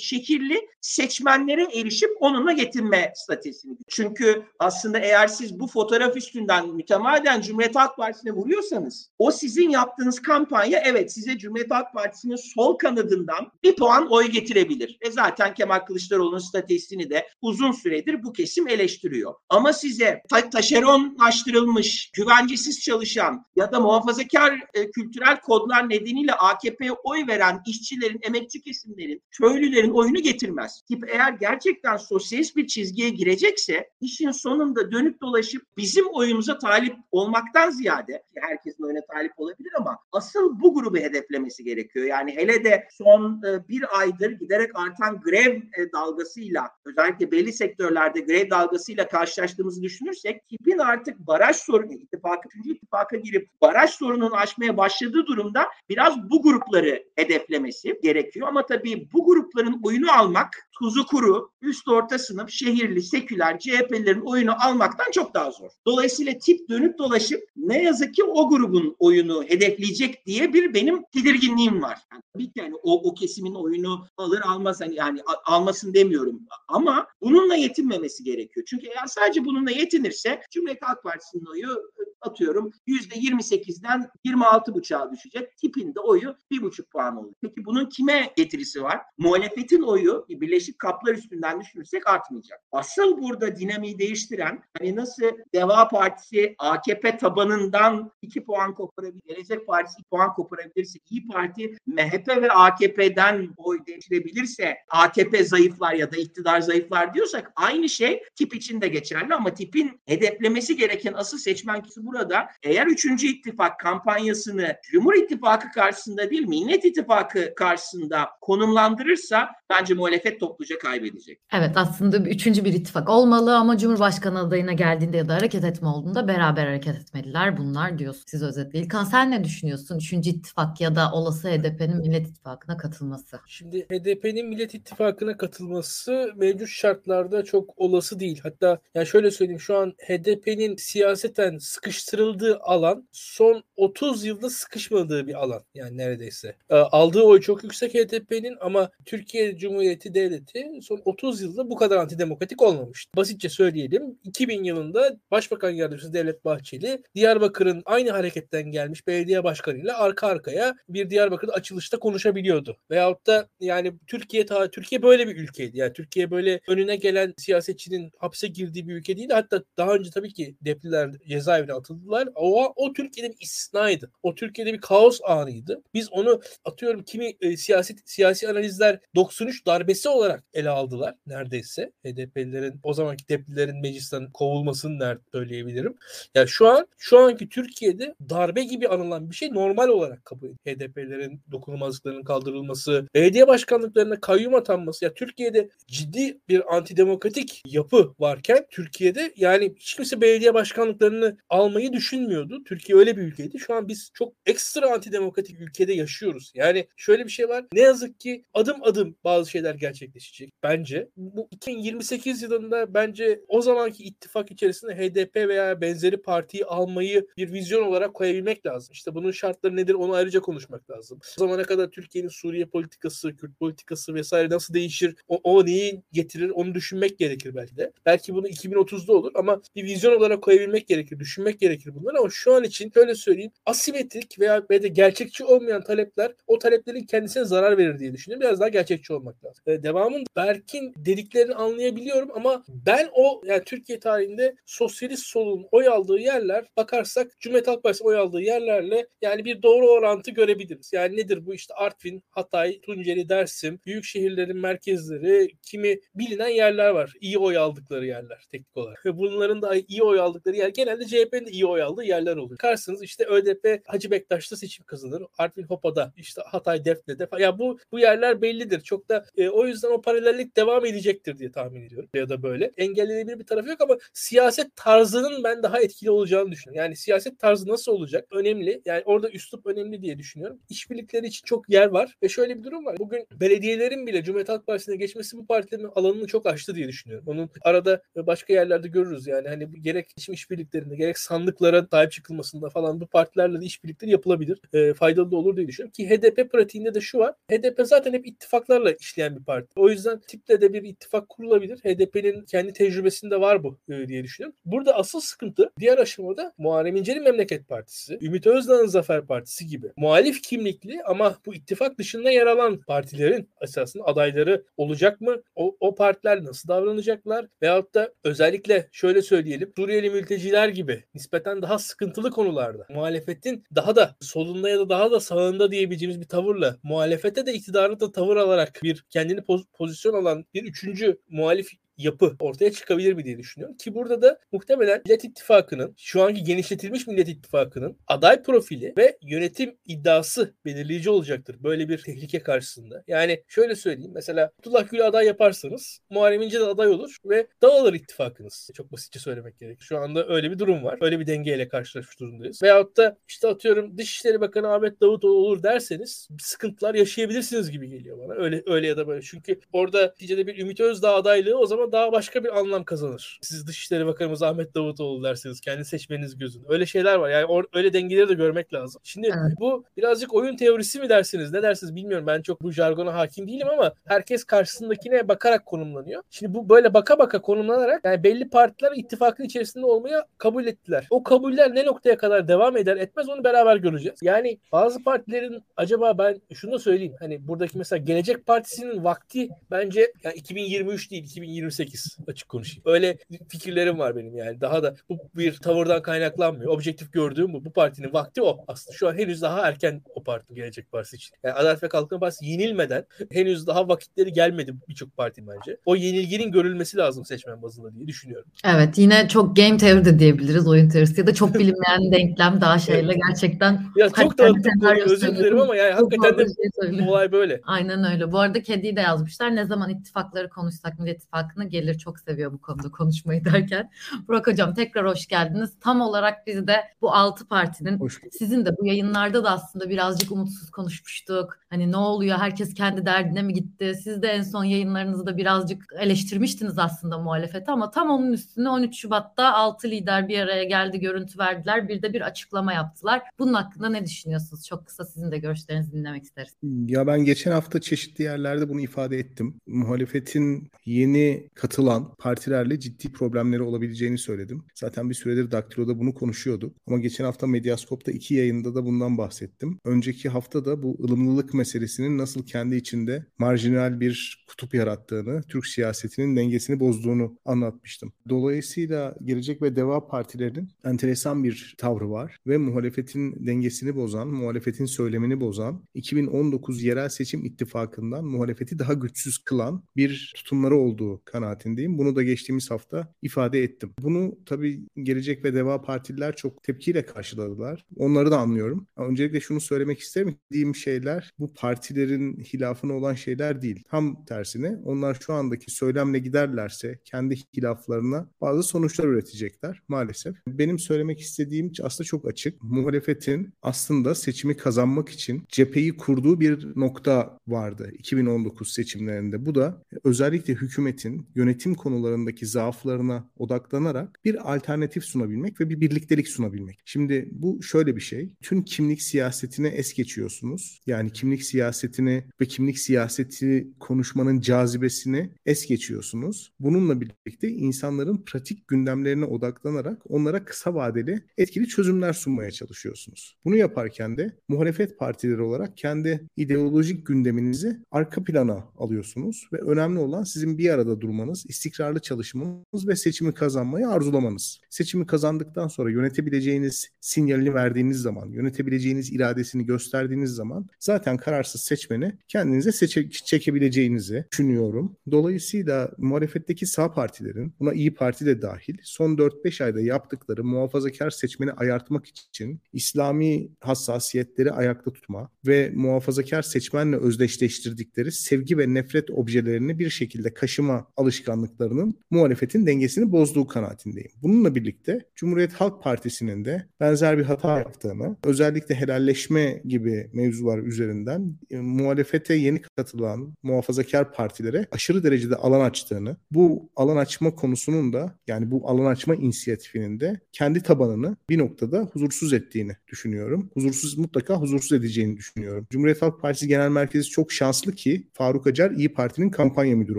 şekilli seçmenlere erişip onunla getirme stratejisini. Çünkü aslında eğer siz bu fotoğraf üstünden mütemadiyen Cumhuriyet Halk Partisi'ne vuruyorsanız o sizin yaptığınız kampanya evet size Cumhuriyet Halk Partisi'nin sol kanadından bir puan oy getirebilir. E zaten Kemal Kılıçdaroğlu'nun stratejisini de uzun süredir bu kesim eleştiriyor. Ama size ta- taşeronlaştırılmış, güvencesiz çalışan ya da muhafazakar e, kültürel kodlar nedeniyle AKP'ye oy veren işçilerin, emekçi kesimlerin, köylülerin oyunu getirmez. Tip eğer gerçekten sosyalist bir çizgiye girecekse işin sonunda dönüp dolaşıp bizim oyumuza talip olmaktan ziyade herkesin oyuna talip olabilir ama asıl bu grubu hedeflemesi gerekiyor. Yani hele de son e, bir aydır giderek artan grev e, dalgasıyla özellikle belli sektörlerde grev dalgasıyla karşılaştığımızı düşünürsek tipin artık baraj sorunu ittifakı, üçüncü ittifaka girip baraj sorununu aşmaya başladığı durumda biraz bu grupları hedeflemesi gerekiyor. Ama tabii bu grupların oyunu almak tuzu kuru, üst orta sınıf, şehirli, seküler, CHP'lerin oyunu almaktan çok daha zor. Dolayısıyla tip dönüp dolaşıp ne yazık ki o grubun oyunu hedefleyecek diye bir benim tedirginliğim var. Yani tabii ki yani o, o kesimin oyunu alır almaz hani yani almasın demiyorum ama bununla yetinmemesi gerekiyor. Çünkü eğer sadece bununla yetinirse Cumhuriyet Halk Partisi'nin oyu atıyorum %28'den 26,5'a düşecek. Tipin de oyu 1,5 puan olur. Peki bunun kime getirisi var? Muhalefetin oyu Birleşik Kaplar üstünden düşünürsek artmayacak. Asıl burada dinamiği değiştiren hani nasıl Deva Partisi AKP tabanından 2 puan koparabilir, Gelecek Partisi 2 puan koparabilirse, İyi Parti MHP ve AKP'den oy değiştirebilirse AKP zayıflar ya da iktidar zayıflar diyorsak aynı şey tip için de geçerli ama tipin hedeflemesi gereken asıl seçmen kişi burada eğer 3. ittifak kampanyasını Cumhur İttifakı karşısında değil Millet İttifakı karşısında konumlandırırsa bence muhalefet topluca kaybedecek. Evet aslında bir, üçüncü bir ittifak olmalı ama Cumhurbaşkanı adayına geldiğinde ya da hareket etme olduğunda beraber hareket etmeliler bunlar diyorsun siz özetle. İlkan sen ne düşünüyorsun? Üçüncü ittifak ya da olası HDP'nin Millet İttifakı'na katılması. Şimdi HDP'nin Millet İttifakı'na katılması mevcut şartlarda çok olası değil. Hatta yani şöyle söyleyeyim şu an HDP'nin siyaseten sıkış sıkıştırıldığı alan son 30 yılda sıkışmadığı bir alan yani neredeyse. E, aldığı oy çok yüksek HDP'nin ama Türkiye Cumhuriyeti Devleti son 30 yılda bu kadar antidemokratik olmamıştı. Basitçe söyleyelim 2000 yılında Başbakan Yardımcısı Devlet Bahçeli Diyarbakır'ın aynı hareketten gelmiş belediye başkanıyla arka arkaya bir Diyarbakır'da açılışta konuşabiliyordu. Veyahut da yani Türkiye ta Türkiye böyle bir ülkeydi. Yani Türkiye böyle önüne gelen siyasetçinin hapse girdiği bir ülke değildi. Hatta daha önce tabii ki depliler cezaevine atıldılar. O, o Türkiye'de istisnaydı. O Türkiye'de bir kaos anıydı. Biz onu atıyorum kimi e, siyaset siyasi analizler 93 darbesi olarak ele aldılar neredeyse. HDP'lilerin o zamanki deplilerin meclisten kovulmasını nerede söyleyebilirim. Yani şu an şu anki Türkiye'de darbe gibi anılan bir şey normal olarak kabul ediyor. HDP'lerin dokunulmazlıklarının kaldırılması, belediye başkanlıklarına kayyum atanması. Ya Türkiye'de ciddi bir antidemokratik yapı varken Türkiye'de yani hiç kimse belediye başkanlıklarını almayı düşünmüyordu. Türkiye öyle bir ülkeydi. Şu an biz çok ekstra antidemokratik ülkede yaşıyoruz. Yani şöyle bir şey var. Ne yazık ki adım adım bazı şeyler gerçekleşecek bence. Bu 2028 yılında bence o zamanki ittifak içerisinde HDP veya benzeri partiyi almayı bir vizyon olarak koyabilmek lazım. İşte bunun şartları nedir onu ayrıca konuşmak lazım. O zamana kadar Türkiye'nin Suriye politikası, Kürt politikası vesaire nasıl değişir, o, o neyi getirir onu düşünmek gerekir belki de. Belki bunu 2030'da olur ama bir vizyon olarak koyabilmek gerekir, düşünmek gerekir bunları ama şu an için şöyle söyleyeyim asimetrik veya ve de gerçekçi olmayan talepler o taleplerin kendisine zarar verir diye düşünüyorum. Biraz daha gerçekçi olmak lazım. Ee, devamın Berk'in dediklerini anlayabiliyorum ama ben o yani Türkiye tarihinde sosyalist solun oy aldığı yerler bakarsak Cumhuriyet Halk Partisi oy aldığı yerlerle yani bir doğru orantı görebiliriz. Yani nedir bu işte Artvin, Hatay, Tunceli, Dersim, büyük şehirlerin merkezleri, kimi bilinen yerler var. İyi oy aldıkları yerler teknik olarak. Ve bunların da iyi oy aldıkları yer genelde CHP'nin de iyi oy aldığı yerler oluyor. Karsınız işte ÖDP Hacı Bektaş'ta seçim kazanır. Artvin Hopa'da işte Hatay Defne'de. Ya bu bu yerler bellidir. Çok da e, o yüzden o paralellik devam edecektir diye tahmin ediyorum. Ya da böyle. Engellenebilir bir tarafı yok ama siyaset tarzının ben daha etkili olacağını düşünüyorum. Yani siyaset tarzı nasıl olacak? Önemli. Yani orada üslup önemli diye düşünüyorum. İşbirlikleri için çok yer var ve şöyle bir durum var. Bugün belediyelerin bile Cumhuriyet Halk Partisi'ne geçmesi bu partilerin alanını çok aştı diye düşünüyorum. Onun arada başka yerlerde görürüz yani hani gerek seçim işbirliklerinde gerek sandıklara sahip çıkılmasında falan bu partilerle de işbirlikleri yapılabilir. E, faydalı da olur diye düşünüyorum ki HDP pratiğinde de şu var. HDP zaten hep ittifaklarla işleyen bir parti. O yüzden tiple de bir ittifak kurulabilir. HDP'nin kendi tecrübesinde var bu e, diye düşünüyorum. Burada asıl sıkıntı diğer aşamada Muharrem İnce'nin Memleket Partisi, Ümit Özdağ'ın Zafer Partisi gibi muhalif kimlikli ama bu ittifak dışında yer alan partilerin esasında adayları olacak mı? O, o partiler nasıl davranacaklar? Veyahut da özellikle şöyle söyleyelim Suriyeli mülteciler gibi nispeten daha sıkıntılı konularda muhalefetin daha da solunda ya da daha da sağında diyebileceğimiz bir tavırla muhalefete de iktidarı da tavır alarak bir kendini poz- pozisyon alan bir üçüncü muhalif yapı ortaya çıkabilir mi diye düşünüyorum. Ki burada da muhtemelen Millet İttifakı'nın şu anki genişletilmiş Millet İttifakı'nın aday profili ve yönetim iddiası belirleyici olacaktır böyle bir tehlike karşısında. Yani şöyle söyleyeyim mesela Abdullah Gül'ü aday yaparsanız Muharrem İnce de aday olur ve dağılır ittifakınız. Çok basitçe söylemek gerek. Şu anda öyle bir durum var. Öyle bir dengeyle karşılaşmış durumdayız. Veyahut da işte atıyorum Dışişleri Bakanı Ahmet Davutoğlu olur derseniz sıkıntılar yaşayabilirsiniz gibi geliyor bana. Öyle öyle ya da böyle. Çünkü orada neticede bir Ümit Özdağ adaylığı o zaman daha başka bir anlam kazanır. Siz Dışişleri Bakanımız Ahmet Davutoğlu derseniz kendi seçmeniz gözün. Öyle şeyler var. Yani or- öyle dengeleri de görmek lazım. Şimdi Evet. bu birazcık oyun teorisi mi dersiniz? Ne dersiniz bilmiyorum. Ben çok bu jargona hakim değilim ama herkes karşısındakine bakarak konumlanıyor. Şimdi bu böyle baka baka konumlanarak yani belli partiler ittifakın içerisinde olmaya kabul ettiler. O kabuller ne noktaya kadar devam eder etmez onu beraber göreceğiz. Yani bazı partilerin acaba ben şunu da söyleyeyim. Hani buradaki mesela Gelecek Partisi'nin vakti bence yani 2023 değil 2028 açık konuşayım. Öyle fikirlerim var benim yani. Daha da bu bir tavırdan kaynaklanmıyor. Objektif gördüğüm bu. Bu partinin vakti o aslında. Şu an henüz daha erken o parti Gelecek Partisi için. Yani Adalet ve Kalkınma Partisi yenilmeden henüz daha vakitleri gelmedi birçok parti bence. O yenilginin görülmesi lazım seçmen bazında diye düşünüyorum. Evet yine çok game teori de diyebiliriz oyun teorisi ya da çok bilinmeyen denklem daha şeyle gerçekten Kaç çok dağıttım özür dilerim ama yani çok hakikaten de şey olay böyle. Aynen öyle. Bu arada Kedi'yi de yazmışlar. Ne zaman ittifakları konuşsak Millet İttifakı'na gelir. Çok seviyor bu konuda konuşmayı derken. Burak Hocam tekrar hoş geldiniz. Tam olarak biz de bu altı partinin sizin de bu yayınlarda da aslında biraz birazcık umutsuz konuşmuştuk. Hani ne oluyor herkes kendi derdine mi gitti? Siz de en son yayınlarınızda birazcık eleştirmiştiniz aslında muhalefeti ama tam onun üstüne 13 Şubat'ta 6 lider bir araya geldi görüntü verdiler. Bir de bir açıklama yaptılar. Bunun hakkında ne düşünüyorsunuz? Çok kısa sizin de görüşlerinizi dinlemek isteriz. Ya ben geçen hafta çeşitli yerlerde bunu ifade ettim. Muhalefetin yeni katılan partilerle ciddi problemleri olabileceğini söyledim. Zaten bir süredir Daktilo'da bunu konuşuyorduk. Ama geçen hafta Medyaskop'ta iki yayında da bundan bahsettim. Önceki hafta da bu ılımlılık meselesinin nasıl kendi içinde marjinal bir kutup yarattığını, Türk siyasetinin dengesini bozduğunu anlatmıştım. Dolayısıyla Gelecek ve Deva partilerinin enteresan bir tavrı var ve muhalefetin dengesini bozan, muhalefetin söylemini bozan, 2019 yerel seçim ittifakından muhalefeti daha güçsüz kılan bir tutumları olduğu kanaatindeyim. Bunu da geçtiğimiz hafta ifade ettim. Bunu tabii Gelecek ve Deva partililer çok tepkiyle karşıladılar. Onları da anlıyorum. Öncelikle şunu söylemek isterim. Dediğim şeyler bu partilerin hilafına olan şeyler değil. Tam tersine onlar şu andaki söylemle giderlerse kendi hilaflarına bazı sonuçlar üretecekler maalesef. Benim söylemek istediğim aslında çok açık. Muhalefetin aslında seçimi kazanmak için cepheyi kurduğu bir nokta vardı 2019 seçimlerinde. Bu da özellikle hükümetin yönetim konularındaki zaaflarına odaklanarak bir alternatif sunabilmek ve bir birliktelik sunabilmek. Şimdi bu şöyle bir şey. Tüm kimlik siyasetine es geçiyorsunuz. Yani kimlik siyasetini ve kimlik siyaseti konuşmanın cazibesini es geçiyorsunuz. Bununla birlikte insanların pratik gündemlerine odaklanarak onlara kısa vadeli etkili çözümler sunmaya çalışıyorsunuz. Bunu yaparken de muhalefet partileri olarak kendi ideolojik gündeminizi arka plana alıyorsunuz ve önemli olan sizin bir arada durmanız, istikrarlı çalışmanız ve seçimi kazanmayı arzulamanız. Seçimi kazandıktan sonra yönetebileceğiniz sinyalini verdiğiniz zaman, yönetebileceğiniz iradesini gösterdiğiniz zaman zaten kararsız seçmeni kendinize seçe çekebileceğinizi düşünüyorum. Dolayısıyla muhalefetteki sağ partilerin, buna İyi Parti de dahil, son 4-5 ayda yaptıkları muhafazakar seçmeni ayartmak için İslami hassasiyetleri ayakta tutma ve muhafazakar seçmenle özdeşleştirdikleri sevgi ve nefret objelerini bir şekilde kaşıma alışkanlıklarının muhalefetin dengesini bozduğu kanaatindeyim. Bununla birlikte Cumhuriyet Halk Partisi'nin de benzer bir hata yaptığını, özellikle helalleşme gibi mevzular üzerinden e, muhalefete yeni katılan muhafazakar partilere aşırı derecede alan açtığını, bu alan açma konusunun da yani bu alan açma inisiyatifinin de kendi tabanını bir noktada huzursuz ettiğini düşünüyorum. Huzursuz mutlaka huzursuz edeceğini düşünüyorum. Cumhuriyet Halk Partisi Genel Merkezi çok şanslı ki Faruk Acar İyi Parti'nin kampanya müdürü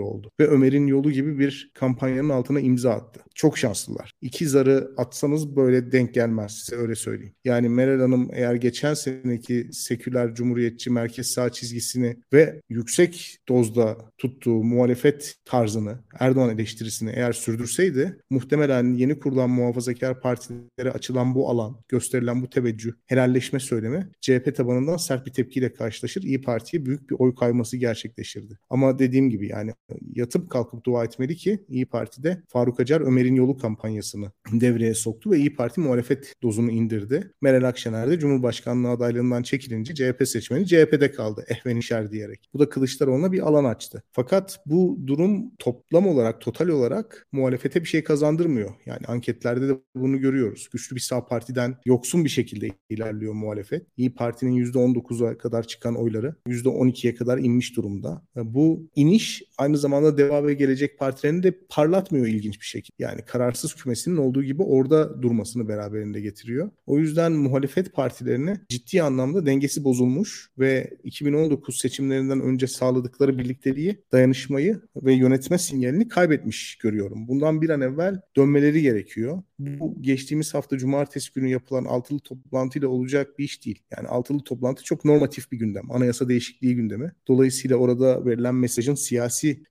oldu ve Ömer'in yolu gibi bir kampanyanın altına imza attı. Çok şanslılar. İki zarı atsanız böyle denk gelmez size öyle söyleyeyim. Yani Meral Hanım eğer geçen seneki seküler cumhuriyetçi merkez sağ çizgisini ve yüksek dozda tuttuğu muhalefet tarzını, Erdoğan eleştirisini eğer sürdürseydi muhtemelen yeni kurulan muhafazakar partilere açılan bu alan, gösterilen bu teveccüh, helalleşme söylemi CHP tabanından sert bir tepkiyle karşılaşır. İyi Parti'ye büyük bir oy kayması gerçekleşirdi. Ama dediğim gibi yani yatıp kalkıp dua etmeli ki İyi Parti'de Faruk Acar Ömer'in yolu kampanyasını devreye soktu ve İyi Parti muhalefet dozunu indirdi. Meral Akşener de Cumhurbaşkanlığı adaylığından çekilince CHP seçmeni CHP'de kaldı ehvenişer diyerek. Bu da Kılıçdaroğlu'na bir alan açtı. Fakat bu durum toplam olarak, total olarak muhalefete bir şey kazandırmıyor. Yani anketlerde de bunu görüyoruz. Güçlü bir sağ partiden yoksun bir şekilde ilerliyor muhalefet. İyi Parti'nin %19'a kadar çıkan oyları %12'ye kadar inmiş durumda. Bu iniş aynı zamanda Deva ve Gelecek Partilerini de parlatmıyor ilginç bir şekilde. Yani kararsız kümesinin olduğu gibi orada durmasını beraberinde getiriyor. O yüzden muhalefet partilerine ciddi anlamda dengesi bozulmuş ve 2019 seçimlerinden önce sağladıkları birlikteliği, dayanışmayı ve yönetme sinyalini kaybetmiş görüyorum. Bundan bir an evvel dönmeleri gerekiyor. Bu geçtiğimiz hafta cumartesi günü yapılan altılı toplantıyla olacak bir iş değil. Yani altılı toplantı çok normatif bir gündem. Anayasa değişikliği gündemi. Dolayısıyla orada verilen mesajın siyasi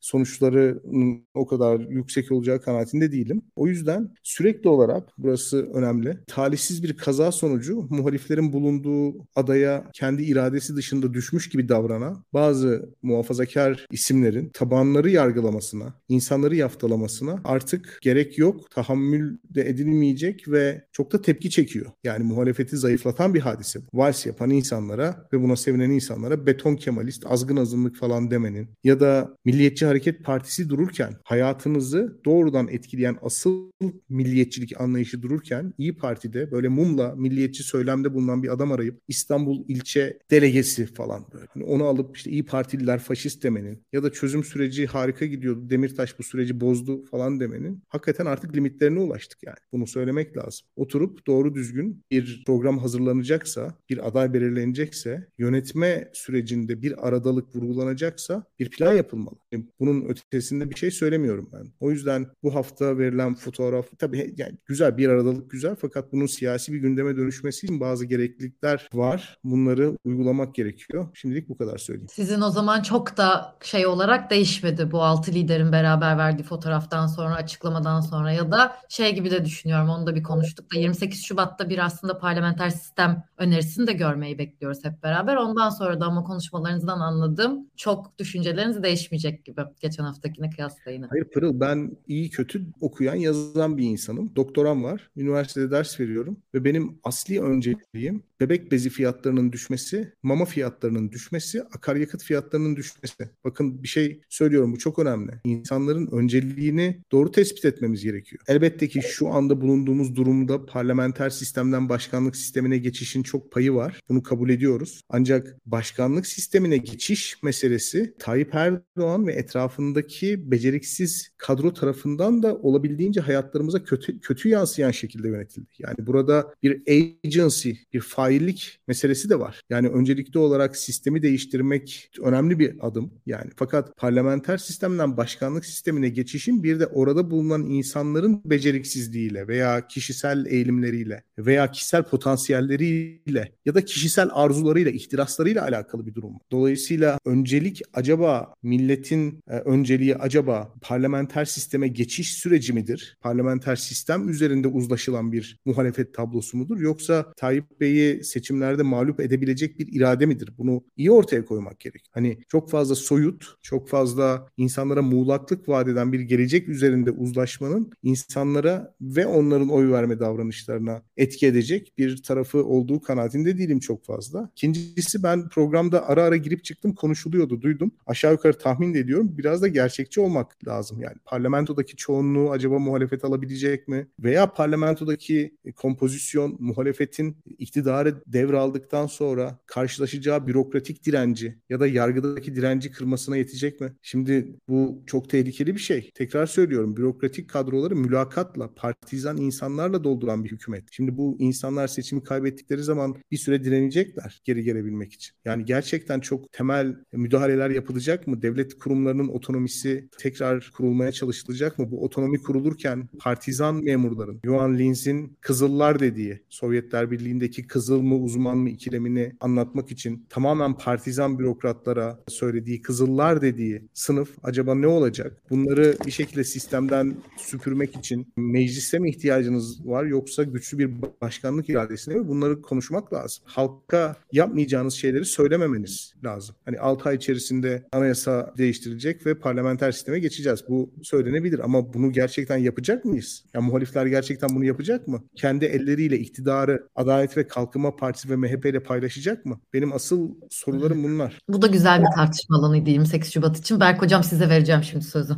sonuçlarının o kadar yüksek olacağı kanaatinde değilim. O yüzden sürekli olarak burası önemli. Talihsiz bir kaza sonucu muhaliflerin bulunduğu adaya kendi iradesi dışında düşmüş gibi davranan bazı muhafazakar isimlerin tabanları yargılamasına, insanları yaftalamasına artık gerek yok, tahammül de edilmeyecek ve çok da tepki çekiyor. Yani muhalefeti zayıflatan bir hadise. Vals yapan insanlara ve buna sevinen insanlara beton kemalist, azgın azınlık falan demenin ya da Milliyetçi Hareket Partisi dururken hayatınızı doğrudan etkileyen asıl milliyetçilik anlayışı dururken İyi Parti'de böyle mumla milliyetçi söylemde bulunan bir adam arayıp İstanbul ilçe delegesi falan böyle. Hani onu alıp işte iyi Partililer faşist demenin ya da çözüm süreci harika gidiyordu. Demirtaş bu süreci bozdu falan demenin hakikaten artık limitlerine ulaştık yani. Bunu söylemek lazım. Oturup doğru düzgün bir program hazırlanacaksa, bir aday belirlenecekse, yönetme sürecinde bir aradalık vurgulanacaksa bir plan yapılmalı. Bunun ötesinde bir şey söylemiyorum ben. O yüzden bu hafta verilen fotoğraf tabii yani güzel bir aradalık güzel fakat bunun siyasi bir gündeme dönüşmesi için bazı gereklilikler var. Bunları uygulamak gerekiyor. Şimdilik bu kadar söyleyeyim. Sizin o zaman çok da şey olarak değişmedi bu altı liderin beraber verdiği fotoğraftan sonra açıklamadan sonra ya da şey gibi de düşünüyorum onu da bir konuştuk da 28 Şubat'ta bir aslında parlamenter sistem önerisini de görmeyi bekliyoruz hep beraber. Ondan sonra da ama konuşmalarınızdan anladım çok düşünceleriniz değişmeyecek gibi geçen haftakine kıyasla yine. Hayır Pırıl ben iyi kötü okuyan yazan bir insanım. Doktoram var. Üniversitede ders veriyorum ve benim asli önceliğim bebek bezi fiyatlarının düşmesi, mama fiyatlarının düşmesi, akaryakıt fiyatlarının düşmesi. Bakın bir şey söylüyorum bu çok önemli. İnsanların önceliğini doğru tespit etmemiz gerekiyor. Elbette ki şu anda bulunduğumuz durumda parlamenter sistemden başkanlık sistemine geçişin çok payı var. Bunu kabul ediyoruz. Ancak başkanlık sistemine geçiş meselesi Tayyip Erdoğan ve etrafındaki beceriksiz kadro tarafından da olabildiğince hayatlarımıza kötü kötü yansıyan şekilde yönetildi. Yani burada bir agency, bir faillik meselesi de var. Yani öncelikli olarak sistemi değiştirmek önemli bir adım. Yani fakat parlamenter sistemden başkanlık sistemine geçişin bir de orada bulunan insanların beceriksizliğiyle veya kişisel eğilimleriyle veya kişisel potansiyelleriyle ya da kişisel arzularıyla, ihtiraslarıyla alakalı bir durum. Dolayısıyla öncelik acaba milletin e, önceliği acaba parlamenter sisteme geçiş süreci midir? Parlamenter sistem üzerinde uzlaşılan bir muhalefet tablosu mudur? Yoksa Tayyip Bey'i seçimlerde mağlup edebilecek bir irade midir? Bunu iyi ortaya koymak gerek. Hani çok fazla soyut, çok fazla insanlara muğlaklık vaat eden bir gelecek üzerinde uzlaşmanın insanlara ve onların oy verme davranışlarına etki edecek bir tarafı olduğu kanaatinde değilim çok fazla. İkincisi ben programda ara ara girip çıktım konuşuluyordu duydum. Aşağı yukarı tahmin de ediyorum biraz da gerçekçi olmak lazım. Yani parlamentodaki çoğunluğu acaba muhalefet alabilecek mi? Veya parlamentodaki kompozisyon muhalefetin iktidarı devraldıktan sonra karşılaşacağı bürokratik direnci ya da yargıdaki direnci kırmasına yetecek mi? Şimdi bu çok tehlikeli bir şey. Tekrar söylüyorum bürokratik kadroları mülakatla, partizan insanlarla dolduran bir hükümet. Şimdi bu insanlar seçimi kaybettikleri zaman bir süre direnecekler geri gelebilmek için. Yani gerçekten çok temel müdahaleler yapılacak mı? Devlet kurumlarının otonomisi tekrar kurulmaya çalışılacak mı? Bu otonomi kurulurken partizan memurların, Yuan Linz'in Kızıllar dediği, Sovyetler Birliği'ndeki kızıl mı uzman mı ikilemini anlatmak için tamamen partizan bürokratlara söylediği Kızıllar dediği sınıf acaba ne olacak? Bunları bir şekilde sistemden süpürmek için meclise mi ihtiyacınız var yoksa güçlü bir başkanlık iradesine mi? Bunları konuşmak lazım. Halka yapmayacağınız şeyleri söylememeniz lazım. Hani 6 ay içerisinde anayasa değiştirilecek ve parlamenter sisteme geçeceğiz. Bu söylenebilir ama bunu gerçekten yapacak mıyız? Yani muhalifler gerçekten bunu yapacak mı? Kendi elleriyle iktidarı Adalet ve Kalkınma Partisi ve MHP ile paylaşacak mı? Benim asıl sorularım bunlar. Bu da güzel bir tartışma alanıydı 28 Şubat için. Berk Hocam size vereceğim şimdi sözü.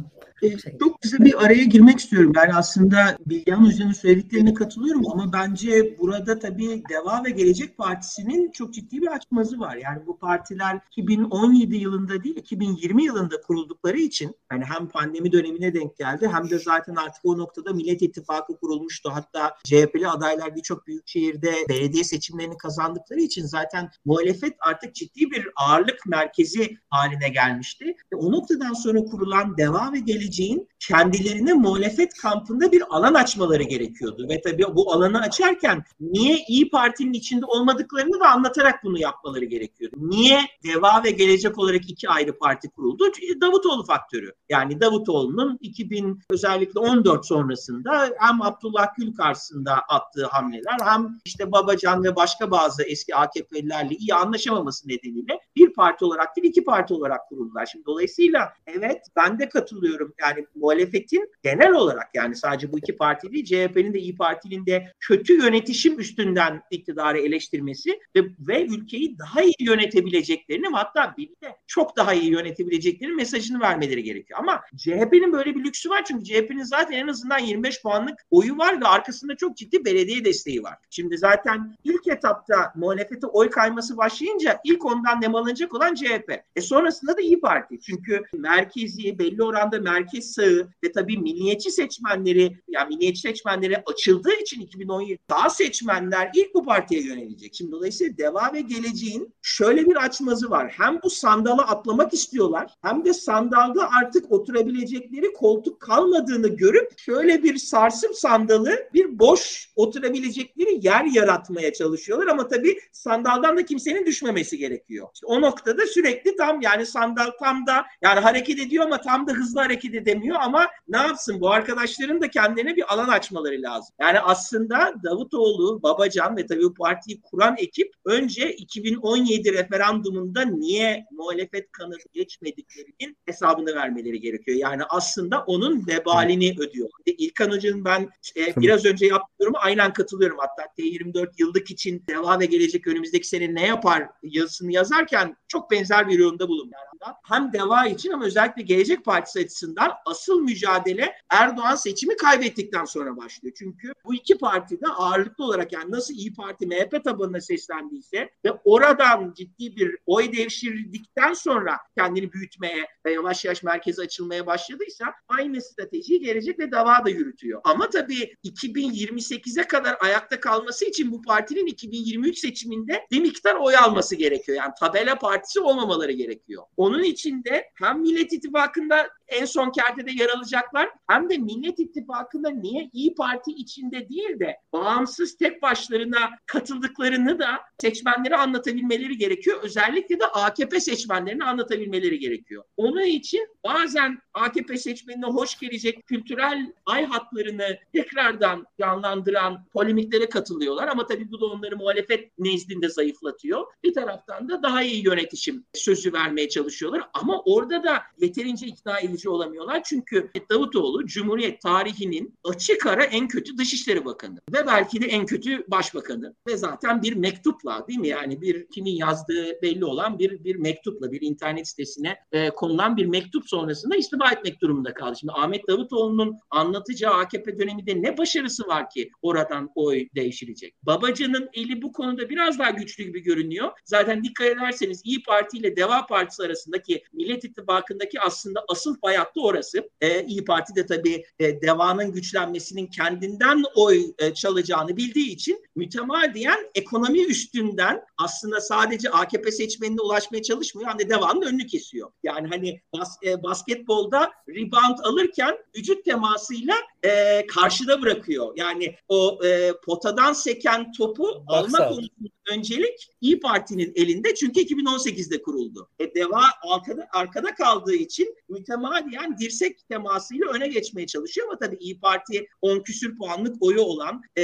Şey. Çok kısa bir araya girmek istiyorum. Ben aslında Bilgehan Hoca'nın söylediklerine katılıyorum ama bence burada tabii Deva ve Gelecek Partisi'nin çok ciddi bir açmazı var. Yani bu partiler 2017 yılında değil 2020 yılında kuruldukları için yani hem pandemi dönemine denk geldi hem de zaten artık o noktada Millet İttifakı kurulmuştu. Hatta CHP'li adaylar birçok büyük şehirde belediye seçimlerini kazandıkları için zaten muhalefet artık ciddi bir ağırlık merkezi haline gelmişti. Ve o noktadan sonra kurulan Deva ve Gelecek geleceğin kendilerine muhalefet kampında bir alan açmaları gerekiyordu. Ve tabii bu alanı açarken niye İyi Parti'nin içinde olmadıklarını da anlatarak bunu yapmaları gerekiyordu. Niye Deva ve Gelecek olarak iki ayrı parti kuruldu? Davutoğlu faktörü. Yani Davutoğlu'nun 2000 özellikle 14 sonrasında hem Abdullah Gül karşısında attığı hamleler hem işte Babacan ve başka bazı eski AKP'lilerle iyi anlaşamaması nedeniyle bir parti olarak değil iki parti olarak kuruldular. Şimdi dolayısıyla evet ben de katılıyorum yani muhalefetin genel olarak yani sadece bu iki parti değil CHP'nin de İyi Parti'nin de kötü yönetişim üstünden iktidarı eleştirmesi ve, ve ülkeyi daha iyi yönetebileceklerini hatta bir de çok daha iyi yönetebilecekleri mesajını vermeleri gerekiyor. Ama CHP'nin böyle bir lüksü var çünkü CHP'nin zaten en azından 25 puanlık oyu var ve arkasında çok ciddi belediye desteği var. Şimdi zaten ilk etapta muhalefete oy kayması başlayınca ilk ondan nemalanacak olan CHP. E sonrasında da İyi Parti. Çünkü merkezi, belli oranda merkez sağı ve tabii milliyetçi seçmenleri, yani milliyetçi seçmenleri açıldığı için 2017 daha seçmenler ilk bu partiye yönelecek. Şimdi dolayısıyla Deva ve Geleceğin şöyle bir açmazı var. Hem bu sandala atlamak istiyorlar hem de sandalda artık oturabilecekleri koltuk kalmadığını görüp şöyle bir sarsıp sandalı bir boş oturabilecekleri yer yaratmaya çalışıyorlar ama tabii sandaldan da kimsenin düşmemesi gerekiyor. İşte o noktada sürekli tam yani sandal tam da yani hareket ediyor ama tam da hızlı hareket edemiyor ama ne yapsın bu arkadaşların da kendilerine bir alan açmaları lazım. Yani aslında Davutoğlu, Babacan ve tabii bu partiyi kuran ekip önce 2017 referandumunda niye muhalefet kanadı geçmediklerinin hesabını vermeleri gerekiyor. Yani aslında onun vebalini ödüyor. İlkan Hoca'nın ben e, biraz önce yaptığı duruma aynen katılıyorum. Hatta T24 yıllık için deva ve gelecek önümüzdeki sene ne yapar yazısını yazarken çok benzer bir yorumda bulundum. Yani hem deva için ama özellikle Gelecek Partisi açısından asıl mücadele Erdoğan seçimi kaybettikten sonra başlıyor. Çünkü bu iki parti de ağırlıklı olarak yani nasıl İyi Parti MHP tabanına seslendiyse ve oradan ciddi bir oy devşirdikten sonra kendini büyütmeye ve yavaş yavaş merkeze açılmaya başladıysa aynı stratejiyi gelecek ve dava da yürütüyor. Ama tabii 2028'e kadar ayakta kalması için bu partinin 2023 seçiminde bir miktar oy alması gerekiyor. Yani tabela partisi olmamaları gerekiyor. Onun için de hem Millet İttifakı'nda en son kertede yer alacaklar hem de Millet İttifakı'nda niye İyi Parti içinde değil de bağımsız tek başlarına katıldıklarını da seçmenlere anlatabilmeleri gerekiyor. Özellikle de AKP seçmenlerine anlatabilmeleri gerekiyor. Onun için bazen AKP seçmenine hoş gelecek kültürel ay hatlarını tekrardan canlandıran polemiklere katılıyorlar ama tabii bu da onları muhalefet nezdinde zayıflatıyor. Bir taraftan da daha iyi yönetişim sözü vermeye çalışıyorlar ama orada da yeterince ikna edici olamıyorlar. Çünkü Davutoğlu Cumhuriyet tarihinin açık ara en kötü Dışişleri Bakanı ve belki de en kötü Başbakanı ve zaten bir mektupla değil mi yani bir kimin yazdığı belli olan bir bir mektupla bir internet sitesine e, konulan bir mektup sonrasında istifa etmek durumunda kaldı. Şimdi Ahmet Davutoğlu'nun anlatacağı AKP döneminde ne başarısı var ki oradan oy değişilecek? Babacan'ın eli bu konuda biraz daha güçlü gibi görünüyor. Zaten dikkat ederseniz İyi Parti ile Deva Partisi arasındaki Millet İttifakı'ndaki aslında asıl bayattı orası. Ee, İyi Parti de tabii e, Deva'nın güçlenmesinin kendinden oy e, çalacağını bildiği için mütemadiyen ekonomi üstünden aslında sadece AKP seçmenine ulaşmaya çalışmıyor. Hani Deva'nın önünü kesiyor. Yani hani bas, e, basketbolda rebound alırken vücut temasıyla e, karşıda bırakıyor. Yani o e, potadan seken topu Box alma konusunda öncelik İyi Parti'nin elinde çünkü 2018'de kuruldu. E, Deva arkada, arkada kaldığı için mütemadiyen dirsek temasıyla öne geçmeye çalışıyor ama tabii İyi Parti 10 küsür puanlık oyu olan e,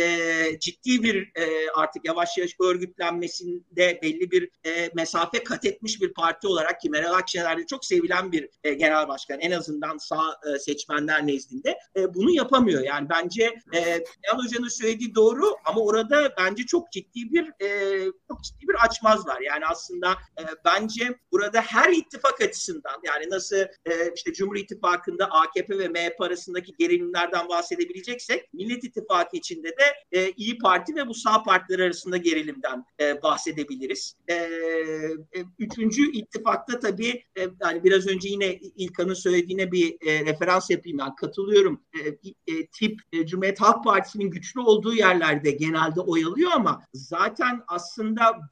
ciddi bir e, artık yavaş yavaş örgütlenmesinde belli bir e, mesafe kat etmiş bir parti olarak ki Meral Akşener'de çok sevilen bir e, genel başkan en azından sağ e, seçmenler nezdinde e, bunu yapamıyor. Yani bence e, Meral Hoca'nın söylediği doğru ama orada bence çok ciddi bir e, çok ciddi bir açmaz var. Yani aslında e, bence burada her ittifak açısından yani nasıl e, işte Cumhur İttifakı'nda AKP ve MHP arasındaki gerilimlerden bahsedebileceksek Millet İttifakı içinde de e, İyi Parti ve bu sağ partiler arasında gerilimden e, bahsedebiliriz. E, e, üçüncü ittifakta tabii e, yani biraz önce yine İlkan'ın söylediğine bir e, referans yapayım. Ben katılıyorum. E, e, tip e, Cumhuriyet Halk Partisi'nin güçlü olduğu yerlerde genelde oy alıyor ama zaten aslında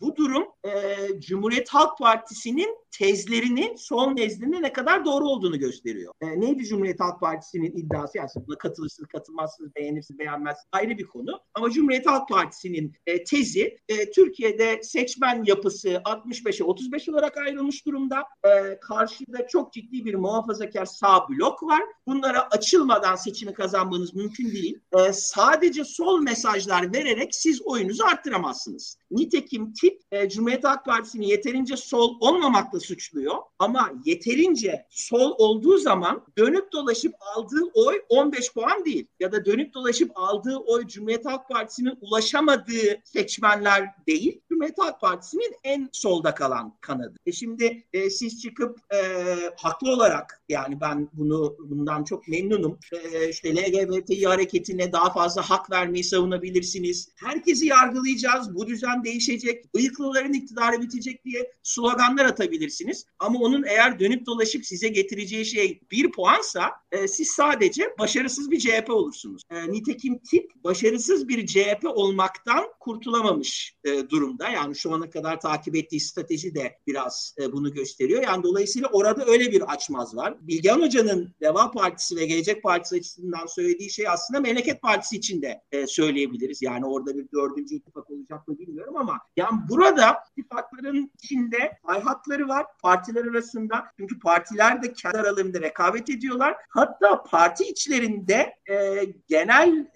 bu durum e, Cumhuriyet Halk Partisi'nin tezlerinin son nezdinde ne kadar doğru olduğunu gösteriyor. E, neydi Cumhuriyet Halk Partisi'nin iddiası? Yani buna katılırsınız, katılmazsınız, beğenirsiniz, beğenmezsiniz ayrı bir konu. Ama Cumhuriyet Halk Partisi'nin e, tezi e, Türkiye'de seçmen yapısı 65'e 35 olarak ayrılmış durumda. E, karşıda çok ciddi bir muhafazakar sağ blok var. Bunlara açılmadan seçimi kazanmanız mümkün değil. E, sadece sol mesajlar vererek siz oyunuzu arttıramazsınız. Nitekim tip e, Cumhuriyet Halk Partisi'nin yeterince sol olmamakla olmakla suçluyor. Ama yeterince sol olduğu zaman dönüp dolaşıp aldığı oy 15 puan değil. Ya da dönüp dolaşıp aldığı oy Cumhuriyet Halk Partisi'nin ulaşamadığı seçmenler değil. Cumhuriyet Halk Partisi'nin en solda kalan kanadı. E şimdi e, siz çıkıp e, haklı olarak yani ben bunu bundan çok memnunum. E, işte LGBTİ hareketine daha fazla hak vermeyi savunabilirsiniz. Herkesi yargılayacağız. Bu düzen değişecek. Bıyıklıların iktidarı bitecek diye sloganlar atabilirsiniz. Ama onun eğer dönüp dolaşıp size getireceği şey bir puansa e, siz sadece başarısız bir CHP olursunuz. E, nitekim tip başarısız bir CHP olmaktan kurtulamamış e, durumda. Yani şu ana kadar takip ettiği strateji de biraz e, bunu gösteriyor. Yani dolayısıyla orada öyle bir açmaz var. Bilgehan Hoca'nın Deva Partisi ve Gelecek Partisi açısından söylediği şey aslında Memleket Partisi için de e, söyleyebiliriz. Yani orada bir dördüncü ittifak olacak mı bilmiyorum ama yani burada ittifakların içinde hayhatları var partiler arasında. Çünkü partiler de kendi aralarında rekabet ediyorlar. Hatta parti içlerinde e, genel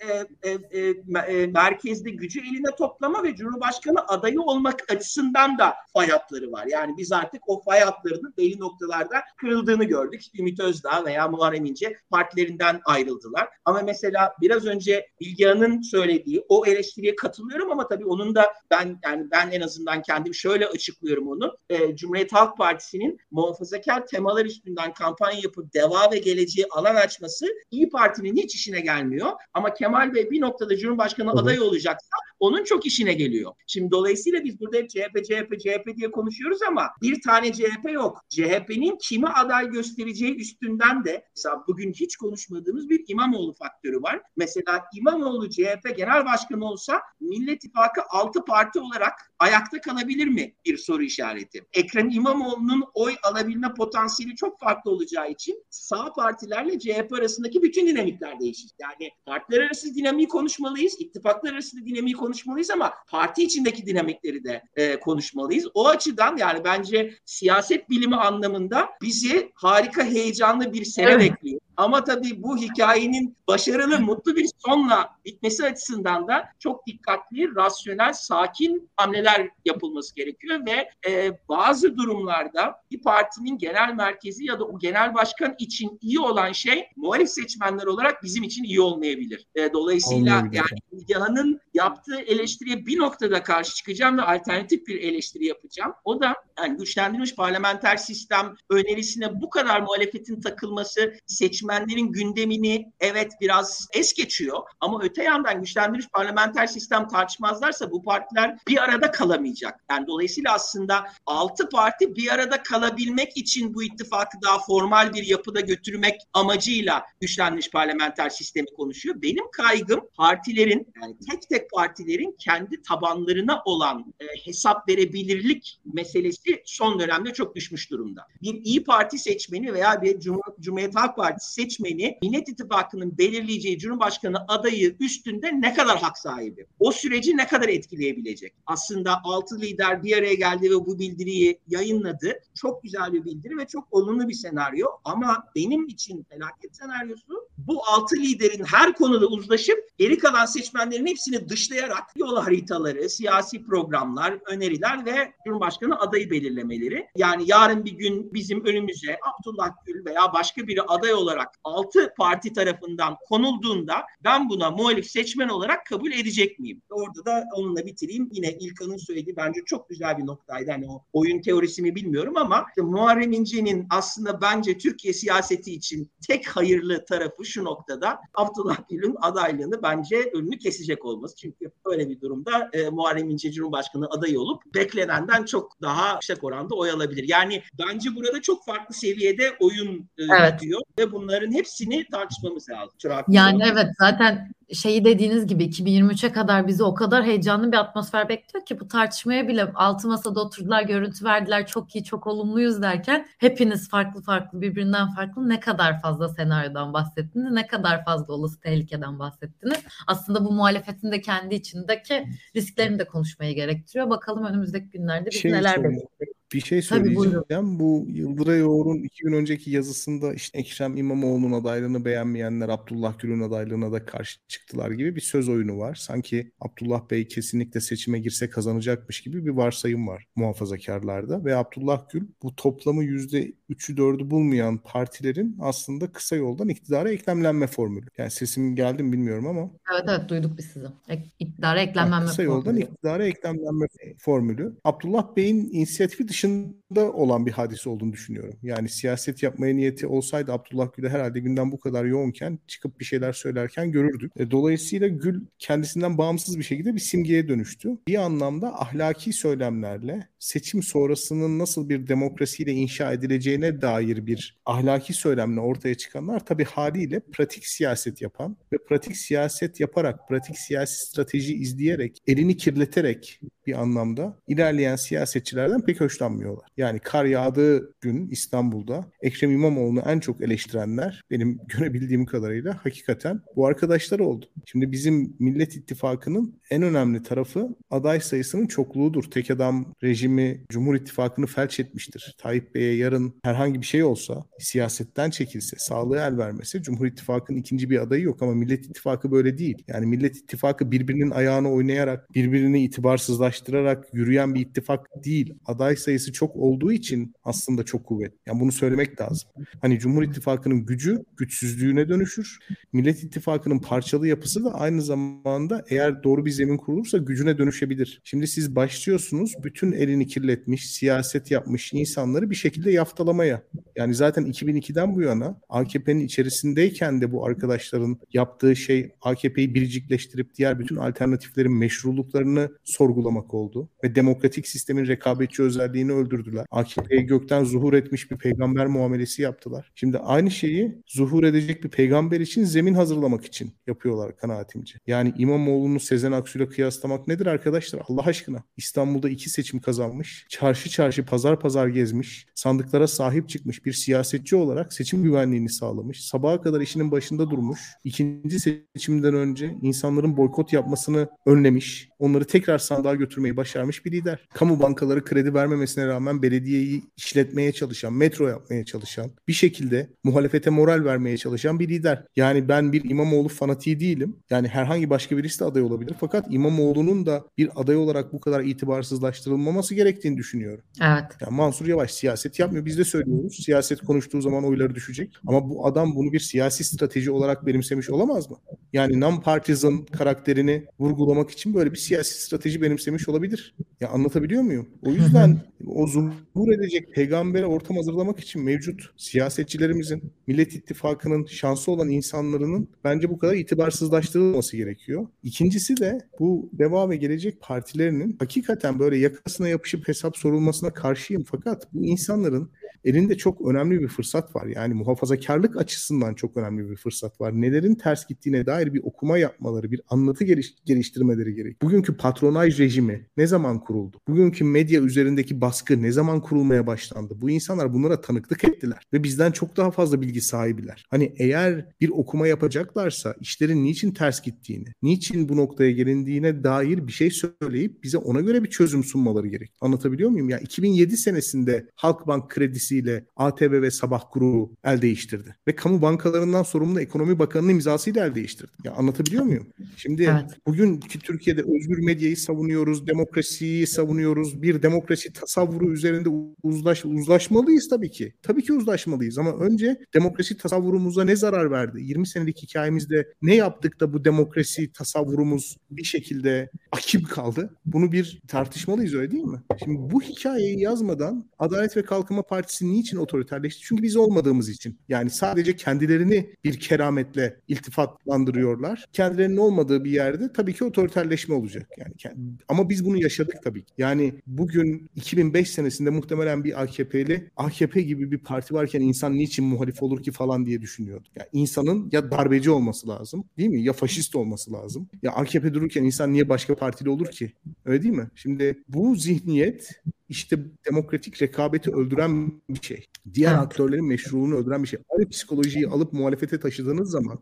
e, e, e, merkezde gücü eline toplama ve Cumhurbaşkanı adayı olmak açısından da fay hatları var. Yani biz artık o fay hatlarının belli noktalarda kırıldığını gördük. Ümit Özdağ veya Muharrem İnce partilerinden ayrıldılar. Ama mesela biraz önce Bilgehan'ın söylediği o eleştiriye katılıyorum ama tabii onun da ben yani ben en azından kendim şöyle açıklıyorum onu. E, Cumhuriyet Halk Partisi'nin muhafazakar temalar üstünden kampanya yapıp deva ve geleceği alan açması İyi Parti'nin hiç işine gelmiyor. Ama Kemal Bey bir noktada Cumhurbaşkanı adayı olacaksa onun çok işine geliyor. Şimdi dolayısıyla biz burada hep CHP, CHP, CHP diye konuşuyoruz ama bir tane CHP yok. CHP'nin kimi aday göstereceği üstünden de mesela bugün hiç konuşmadığımız bir İmamoğlu faktörü var. Mesela İmamoğlu CHP genel başkanı olsa Millet İttifakı 6 parti olarak ayakta kalabilir mi? Bir soru işareti. Ekrem İmamoğlu'nun oy alabilme potansiyeli çok farklı olacağı için sağ partilerle CHP arasındaki bütün dinamikler değişir. Yani partiler arası dinamiği konuşmalıyız, ittifaklar arası dinamiği konuşmalıyız ama parti içindeki dinamikleri de e, konuşmalıyız. O açıdan yani bence siyaset bilimi anlamında bizi harika heyecanlı bir sene evet. bekliyor. Ama tabii bu hikayenin başarılı, mutlu bir sonla bitmesi açısından da çok dikkatli, rasyonel, sakin hamleler yapılması gerekiyor ve e, bazı durumlarda bir partinin genel merkezi ya da o genel başkan için iyi olan şey muhalif seçmenler olarak bizim için iyi olmayabilir. E, dolayısıyla yani Bilgehan'ın yaptığı eleştiriye bir noktada karşı çıkacağım ve alternatif bir eleştiri yapacağım. O da yani güçlendirilmiş parlamenter sistem önerisine bu kadar muhalefetin takılması seçmenlerin gündemini evet biraz es geçiyor ama öte yandan güçlendirilmiş parlamenter sistem tartışmazlarsa bu partiler bir arada kalamayacak. Yani dolayısıyla aslında altı parti bir arada kalabilmek için bu ittifakı daha formal bir yapıda götürmek amacıyla güçlendirilmiş parlamenter sistemi konuşuyor. Benim kaygım partilerin yani tek tek partilerin kendi tabanlarına olan e, hesap verebilirlik meselesi son dönemde çok düşmüş durumda. Bir İyi Parti seçmeni veya bir Cum Cumhuriyet Halk Partisi seçmeni Millet İttifakı'nın belirleyeceği Cumhurbaşkanı adayı üstünde ne kadar hak sahibi? O süreci ne kadar etkileyebilecek? Aslında altı lider bir araya geldi ve bu bildiriyi yayınladı. Çok güzel bir bildiri ve çok olumlu bir senaryo ama benim için felaket senaryosu bu altı liderin her konuda uzlaşıp geri kalan seçmenlerin hepsini dışlayarak yol haritaları, siyasi programlar, öneriler ve Cumhurbaşkanı adayı belirlemeleri. Yani yarın bir gün bizim önümüze Abdullah Gül veya başka biri aday olarak altı parti tarafından konulduğunda ben buna muhalif seçmen olarak kabul edecek miyim? Orada da onunla bitireyim. Yine İlkan'ın söylediği bence çok güzel bir noktaydı. Hani o oyun teorisini bilmiyorum ama işte Muharrem İnce'nin aslında bence Türkiye siyaseti için tek hayırlı tarafı şu noktada Abdullah Gül'ün adaylığını bence önünü kesecek olması. Çünkü öyle bir durumda e, Muharrem İnce Cumhurbaşkanı adayı olup beklenenden çok daha yüksek oranda oy alabilir. Yani bence burada çok farklı seviyede oyun e, evet. gidiyor ve bunların hepsini tartışmamız lazım. Çırak yani evet zaten şeyi dediğiniz gibi 2023'e kadar bizi o kadar heyecanlı bir atmosfer bekliyor ki bu tartışmaya bile altı masada oturdular, görüntü verdiler, çok iyi, çok olumluyuz derken hepiniz farklı farklı birbirinden farklı ne kadar fazla senaryodan bahsettiniz, ne kadar fazla olası tehlikeden bahsettiniz. Aslında bu muhalefetin de kendi içindeki risklerini de konuşmayı gerektiriyor. Bakalım önümüzdeki günlerde biz şey neler bekleyecek. Bir şey söyleyeceğim. Bu Yıldıray Yoğur'un iki gün önceki yazısında işte Ekrem İmamoğlu'nun adaylığını beğenmeyenler Abdullah Gül'ün adaylığına da karşı çıktılar gibi bir söz oyunu var. Sanki Abdullah Bey kesinlikle seçime girse kazanacakmış gibi bir varsayım var muhafazakarlarda ve Abdullah Gül bu toplamı yüzde üçü dördü bulmayan partilerin aslında kısa yoldan iktidara eklemlenme formülü. Yani sesim geldi mi bilmiyorum ama. Evet evet duyduk biz sizi. Ek, iktidara eklemlenme yani kısa yoldan formülü. iktidara eklemlenme formülü. Abdullah Bey'in inisiyatifi solution dışında olan bir hadise olduğunu düşünüyorum. Yani siyaset yapmaya niyeti olsaydı Abdullah Gül'e herhalde günden bu kadar yoğunken çıkıp bir şeyler söylerken görürdük. E, dolayısıyla Gül kendisinden bağımsız bir şekilde bir simgeye dönüştü. Bir anlamda ahlaki söylemlerle seçim sonrasının nasıl bir demokrasiyle inşa edileceğine dair bir ahlaki söylemle ortaya çıkanlar tabii haliyle pratik siyaset yapan ve pratik siyaset yaparak, pratik siyasi strateji izleyerek, elini kirleterek bir anlamda ilerleyen siyasetçilerden pek hoşlanmıyorlar. Yani kar yağdığı gün İstanbul'da Ekrem İmamoğlu'nu en çok eleştirenler benim görebildiğim kadarıyla hakikaten bu arkadaşlar oldu. Şimdi bizim Millet İttifakı'nın en önemli tarafı aday sayısının çokluğudur. Tek adam rejimi Cumhur İttifakı'nı felç etmiştir. Tayyip Bey'e yarın herhangi bir şey olsa, siyasetten çekilse, sağlığı el vermese Cumhur İttifakı'nın ikinci bir adayı yok ama Millet İttifakı böyle değil. Yani Millet İttifakı birbirinin ayağını oynayarak, birbirini itibarsızlaştırarak yürüyen bir ittifak değil. Aday sayısı çok olduğu için aslında çok kuvvet. Yani bunu söylemek lazım. Hani Cumhur İttifakı'nın gücü güçsüzlüğüne dönüşür. Millet İttifakı'nın parçalı yapısı da aynı zamanda eğer doğru bir zemin kurulursa gücüne dönüşebilir. Şimdi siz başlıyorsunuz bütün elini kirletmiş, siyaset yapmış insanları bir şekilde yaftalamaya. Yani zaten 2002'den bu yana AKP'nin içerisindeyken de bu arkadaşların yaptığı şey AKP'yi biricikleştirip diğer bütün alternatiflerin meşruluklarını sorgulamak oldu. Ve demokratik sistemin rekabetçi özelliğini öldürdüler. AKP'ye gökten zuhur etmiş bir peygamber muamelesi yaptılar. Şimdi aynı şeyi zuhur edecek bir peygamber için zemin hazırlamak için yapıyorlar kanaatimce. Yani İmamoğlu'nu Sezen Aksu'yla kıyaslamak nedir arkadaşlar? Allah aşkına. İstanbul'da iki seçim kazanmış. Çarşı çarşı pazar pazar gezmiş. Sandıklara sahip çıkmış bir siyasetçi olarak seçim güvenliğini sağlamış. Sabaha kadar işinin başında durmuş. İkinci seçimden önce insanların boykot yapmasını önlemiş. Onları tekrar sandığa götürmeyi başarmış bir lider. Kamu bankaları kredi vermemesine rağmen belediyeyi işletmeye çalışan, metro yapmaya çalışan, bir şekilde muhalefete moral vermeye çalışan bir lider. Yani ben bir İmamoğlu fanatiği değilim. Yani herhangi başka birisi de aday olabilir. Fakat İmamoğlu'nun da bir aday olarak bu kadar itibarsızlaştırılmaması gerektiğini düşünüyorum. Evet. Yani Mansur Yavaş siyaset yapmıyor. Biz de söylüyoruz. Siyaset konuştuğu zaman oyları düşecek. Ama bu adam bunu bir siyasi strateji olarak benimsemiş olamaz mı? Yani non-partisan karakterini vurgulamak için böyle bir siyasi strateji benimsemiş olabilir. Ya anlatabiliyor muyum? O yüzden o zuhur edecek peygambere ortam hazırlamak için mevcut siyasetçilerimizin, Millet İttifakı'nın şansı olan insanların bence bu kadar itibarsızlaştırılması gerekiyor. İkincisi de bu Deva ve Gelecek partilerinin hakikaten böyle yakasına yapışıp hesap sorulmasına karşıyım. Fakat bu insanların elinde çok önemli bir fırsat var. Yani muhafazakarlık açısından çok önemli bir fırsat var. Nelerin ters gittiğine dair bir okuma yapmaları, bir anlatı geliş- geliştirmeleri gerek. Bugünkü patronaj rejimi ne zaman kuruldu? Bugünkü medya üzerindeki baskı ne zaman kurulmaya başlandı? Bu insanlar bunlara tanıklık ettiler ve bizden çok daha fazla bilgi sahibiler. Hani eğer bir okuma yapacaklarsa işlerin niçin ters gittiğini, niçin bu noktaya gelindiğine dair bir şey söyleyip bize ona göre bir çözüm sunmaları gerek. Anlatabiliyor muyum? Ya 2007 senesinde Halkbank kredisiyle ATV ve Sabah grubu el değiştirdi ve kamu bankalarından sorumlu Ekonomi Bakanı'nın imzasıyla el değiştirdi. Ya anlatabiliyor muyum? Şimdi Evet. bugünkü Türkiye'de özgür medyayı savunuyoruz, demokrasiyi savunuyoruz. Bir demokrasi tasavvuru üzerinde uzlaş, uzlaşmalıyız tabii ki. Tabii ki uzlaşmalıyız ama önce demokrasi tasavvurumuza ne zarar verdi? 20 senelik hikayemizde ne yaptık da bu demokrasi tasavvurumuz bir şekilde akim kaldı? Bunu bir tartışmalıyız öyle değil mi? Şimdi bu hikayeyi yazmadan Adalet ve Kalkınma Partisi niçin otoriterleşti? Çünkü biz olmadığımız için. Yani sadece kendilerini bir kerametle iltifatlandırıyorlar. Kendilerinin olmadığı bir yerde tabii ki otoriterleşme olacak. Yani ama biz bunu yaşadık tabii ki. Yani bugün 2005 senesinde muhtemelen bir AKP'li AKP gibi bir parti varken insan niçin muhalif olur ki falan diye düşünüyordu. Ya insanın ya darbeci olması lazım, değil mi? Ya faşist olması lazım. Ya AKP dururken insan niye başka partili olur ki? Öyle değil mi? Şimdi bu zihniyet işte demokratik rekabeti öldüren bir şey. Diğer Evet. aktörlerin meşruluğunu öldüren bir şey. Aynı psikolojiyi alıp muhalefete taşıdığınız zaman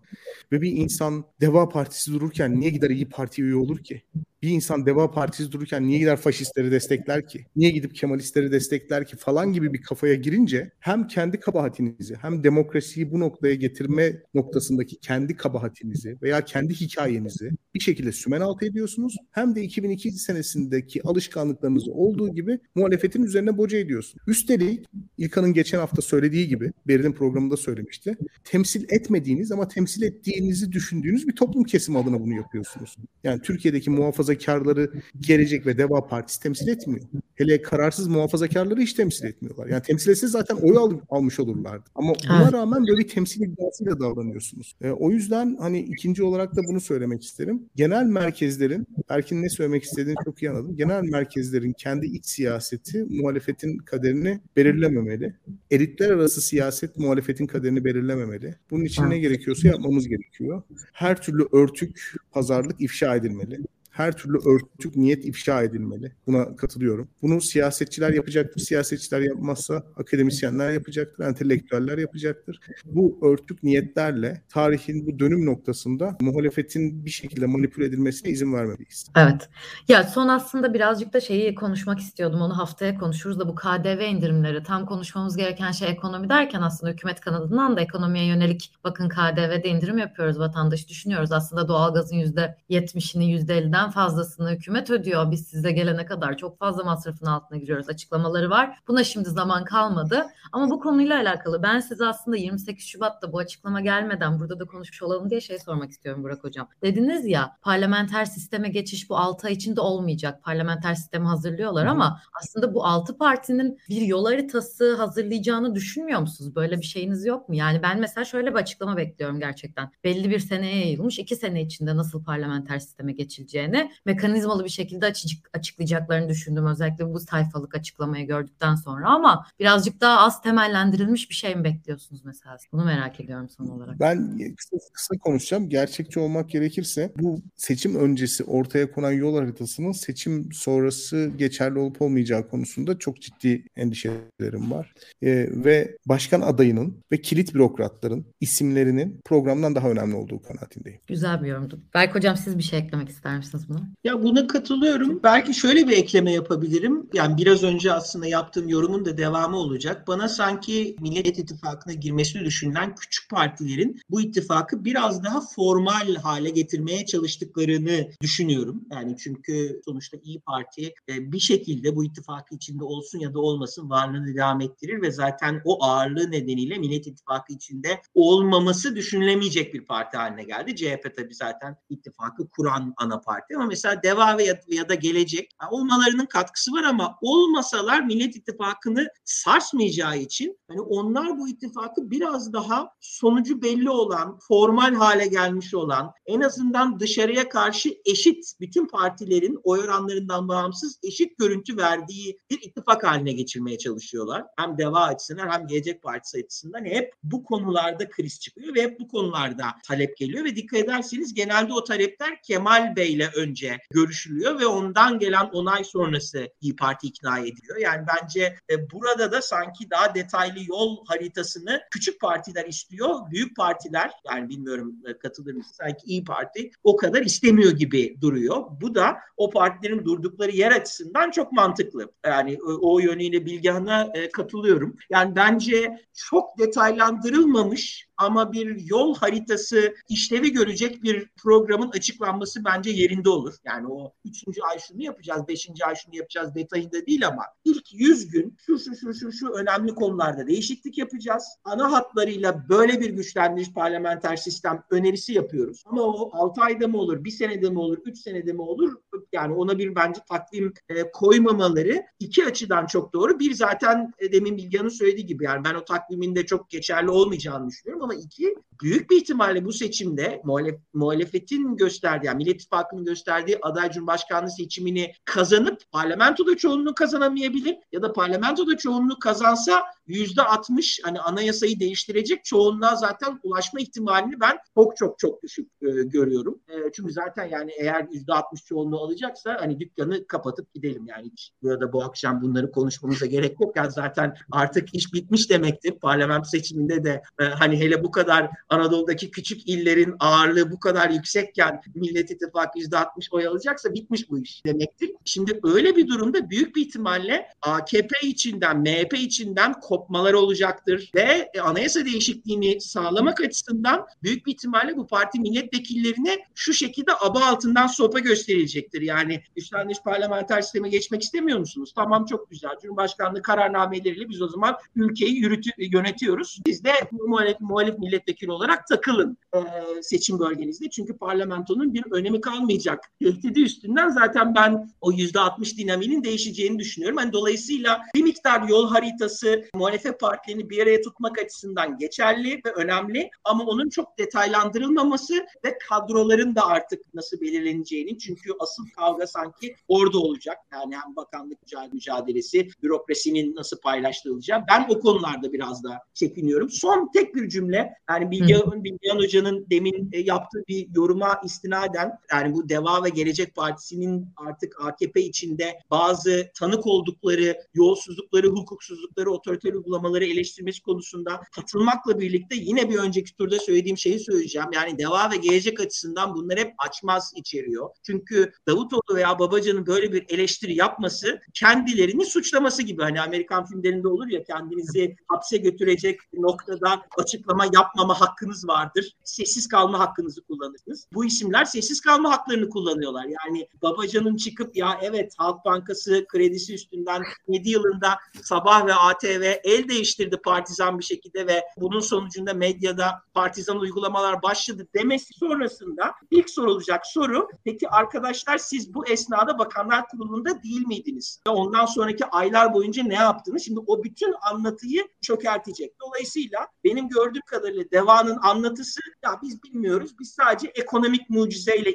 ve bir insan Deva Partisi dururken niye gider İyi Parti'ye üye olur ki? Bir insan Deva Partisi dururken niye gider faşistleri destekler ki? Niye gidip Kemalistleri destekler ki falan gibi bir kafaya girince hem kendi kabahatinizi hem demokrasiyi bu noktaya getirme noktasındaki kendi kabahatinizi veya kendi hikayenizi bir şekilde sümen altı ediyorsunuz. Hem de 2002 senesindeki alışkanlıklarınızı olduğu gibi muhalefetin üzerine boca ediyorsunuz. Üstelik İlkan'ın geçen hafta söylediği gibi, Beril'in programında söylemişti. Temsil etmediğiniz ama temsil ettiğinizi düşündüğünüz bir toplum kesimi adına bunu yapıyorsunuz. Yani Türkiye'deki muhafazakarları Gelecek ve Deva Partisi temsil etmiyor. Hele kararsız muhafazakarları hiç temsil etmiyorlar. Yani temsil etse zaten oy al, almış olurlardı. Ama buna evet. rağmen böyle bir temsil iddiasıyla davranıyorsunuz. E, o yüzden hani ikinci olarak da bunu söylemek isterim. Genel merkezlerin, Erkin ne söylemek istediğini çok iyi anladım. Genel merkezlerin kendi iç siyaseti muhalefetin kaderini belirlememeli. Elitler arası siyaset muhalefetin kaderini belirlememeli. Bunun için ne gerekiyorsa yapmamız gerekiyor. Her türlü örtük, pazarlık ifşa edilmeli her türlü örtük niyet ifşa edilmeli. Buna katılıyorum. Bunu siyasetçiler yapacaktır. Siyasetçiler yapmazsa akademisyenler yapacaktır, entelektüeller yapacaktır. Bu örtük niyetlerle tarihin bu dönüm noktasında muhalefetin bir şekilde manipüle edilmesine izin vermeliyiz. Evet. Ya son aslında birazcık da şeyi konuşmak istiyordum. Onu haftaya konuşuruz da bu KDV indirimleri. Tam konuşmamız gereken şey ekonomi derken aslında hükümet kanadından da ekonomiye yönelik bakın KDV'de indirim yapıyoruz vatandaş düşünüyoruz. Aslında doğalgazın %70'ini %50'den fazlasını hükümet ödüyor. Biz size gelene kadar çok fazla masrafın altına giriyoruz açıklamaları var. Buna şimdi zaman kalmadı. Ama bu konuyla alakalı ben size aslında 28 Şubat'ta bu açıklama gelmeden burada da konuşmuş olalım diye şey sormak istiyorum Burak Hocam. Dediniz ya parlamenter sisteme geçiş bu 6 ay içinde olmayacak. Parlamenter sistemi hazırlıyorlar ama aslında bu 6 partinin bir yol haritası hazırlayacağını düşünmüyor musunuz? Böyle bir şeyiniz yok mu? Yani ben mesela şöyle bir açıklama bekliyorum gerçekten. Belli bir seneye yayılmış 2 sene içinde nasıl parlamenter sisteme geçileceğini üzerine mekanizmalı bir şekilde açık, açıklayacaklarını düşündüm. Özellikle bu sayfalık açıklamayı gördükten sonra ama birazcık daha az temellendirilmiş bir şey mi bekliyorsunuz mesela? Bunu merak ediyorum son olarak. Ben kısa, kısa konuşacağım. Gerçekçi olmak gerekirse bu seçim öncesi ortaya konan yol haritasının seçim sonrası geçerli olup olmayacağı konusunda çok ciddi endişelerim var. Ee, ve başkan adayının ve kilit bürokratların isimlerinin programdan daha önemli olduğu kanaatindeyim. Güzel bir yorumdu. Berk Hocam siz bir şey eklemek ister misiniz? Buna? Ya buna katılıyorum. Belki şöyle bir ekleme yapabilirim. Yani biraz önce aslında yaptığım yorumun da devamı olacak. Bana sanki Millet İttifakı'na girmesini düşünülen küçük partilerin bu ittifakı biraz daha formal hale getirmeye çalıştıklarını düşünüyorum. Yani çünkü sonuçta İyi Parti e, bir şekilde bu ittifakı içinde olsun ya da olmasın varlığını devam ettirir ve zaten o ağırlığı nedeniyle Millet İttifakı içinde olmaması düşünülemeyecek bir parti haline geldi. CHP tabii zaten ittifakı kuran ana parti ama mesela DEVA ya, ya da Gelecek olmalarının katkısı var ama olmasalar Millet İttifakı'nı sarsmayacağı için hani onlar bu ittifakı biraz daha sonucu belli olan, formal hale gelmiş olan, en azından dışarıya karşı eşit bütün partilerin oy oranlarından bağımsız eşit görüntü verdiği bir ittifak haline geçirmeye çalışıyorlar. Hem DEVA açısından hem Gelecek Partisi açısından hep bu konularda kriz çıkıyor ve hep bu konularda talep geliyor ve dikkat ederseniz genelde o talepler Kemal Bey'le önce görüşülüyor ve ondan gelen onay sonrası İyi Parti ikna ediliyor. Yani bence e, burada da sanki daha detaylı yol haritasını küçük partiler istiyor. Büyük partiler yani bilmiyorum e, katılır mısınız? Sanki İyi Parti o kadar istemiyor gibi duruyor. Bu da o partilerin durdukları yer açısından çok mantıklı. Yani o, o yönüyle Bilgehan'a e, katılıyorum. Yani bence çok detaylandırılmamış ama bir yol haritası işlevi görecek bir programın açıklanması bence yerinde olur. Yani o üçüncü ay şunu yapacağız, beşinci ay şunu yapacağız detayında değil ama ilk yüz gün şu şu şu şu şu önemli konularda değişiklik yapacağız. Ana hatlarıyla böyle bir güçlendirilmiş parlamenter sistem önerisi yapıyoruz. Ama o altı ayda mı olur, bir senede mi olur, üç senede mi olur? Yani ona bir bence takvim e, koymamaları iki açıdan çok doğru. Bir zaten e, demin Bilgehan'ın söylediği gibi yani ben o takvimin de çok geçerli olmayacağını düşünüyorum ama iki büyük bir ihtimalle bu seçimde muhalef, muhalefetin gösterdiği, yani Millet İttifakı'nın gösterdiği aday cumhurbaşkanlığı seçimini kazanıp parlamentoda çoğunluğu kazanamayabilir ya da parlamentoda çoğunluğu kazansa yüzde 60 hani anayasayı değiştirecek çoğunluğa zaten ulaşma ihtimalini ben çok çok çok düşük e, görüyorum. E, çünkü zaten yani eğer yüzde 60 çoğunluğu alacaksa hani dükkanı kapatıp gidelim yani burada bu akşam bunları konuşmamıza gerek yok. Yani zaten artık iş bitmiş demektir. Parlamento seçiminde de e, hani hele bu kadar Anadolu'daki küçük illerin ağırlığı bu kadar yüksekken Millet İttifakı %60 %60 oy alacaksa bitmiş bu iş demektir. Şimdi öyle bir durumda büyük bir ihtimalle AKP içinden, MHP içinden kopmalar olacaktır ve anayasa değişikliğini sağlamak açısından büyük bir ihtimalle bu parti milletvekillerine şu şekilde aba altından sopa gösterilecektir. Yani güçlenmiş parlamenter sisteme geçmek istemiyor musunuz? Tamam çok güzel. Cumhurbaşkanlığı kararnameleriyle biz o zaman ülkeyi yürütü, yönetiyoruz. Biz de muhalif, muhalif milletvekili olarak takılın e, seçim bölgenizde. Çünkü parlamentonun bir önemi kalmayacak. Tehdidi üstünden zaten ben o yüzde 60 dinaminin değişeceğini düşünüyorum. Hani dolayısıyla bir miktar yol haritası muhalefet partilerini bir araya tutmak açısından geçerli ve önemli ama onun çok detaylandırılmaması ve kadroların da artık nasıl belirleneceğini çünkü asıl kavga sanki orada olacak. Yani hem bakanlık mücadelesi, bürokrasinin nasıl paylaştırılacağı. Ben o konularda biraz da çekiniyorum. Son tek bir cümle yani Bilgehan, Bilgehan Hoca'nın demin e, yaptığı bir yoruma istinaden yani bu Deva ve Gelecek Partisi'nin artık AKP içinde bazı tanık oldukları yolsuzlukları, hukuksuzlukları, otoriter uygulamaları eleştirmesi konusunda katılmakla birlikte yine bir önceki turda söylediğim şeyi söyleyeceğim. Yani Deva ve Gelecek açısından bunlar hep açmaz içeriyor. Çünkü Davutoğlu veya Babacan'ın böyle bir eleştiri yapması kendilerini suçlaması gibi. Hani Amerikan filmlerinde olur ya kendinizi hapse götürecek noktada açıklama yapmama hakkınız vardır. Sessiz kalma hakkınızı kullanırsınız. Bu isimler sessiz kalma haklarını kullanıyorlar. Yani Babacan'ın çıkıp ya evet Halk Bankası kredisi üstünden 7 yılında Sabah ve ATV el değiştirdi partizan bir şekilde ve bunun sonucunda medyada partizan uygulamalar başladı demesi sonrasında ilk sorulacak soru peki arkadaşlar siz bu esnada Bakanlar Kurulu'nda değil miydiniz? Ve ondan sonraki aylar boyunca ne yaptınız? Şimdi o bütün anlatıyı çökertecek. Dolayısıyla benim gördüğüm kadarıyla Deva'nın anlatısı ya biz bilmiyoruz. Biz sadece ekonomik mucizeyle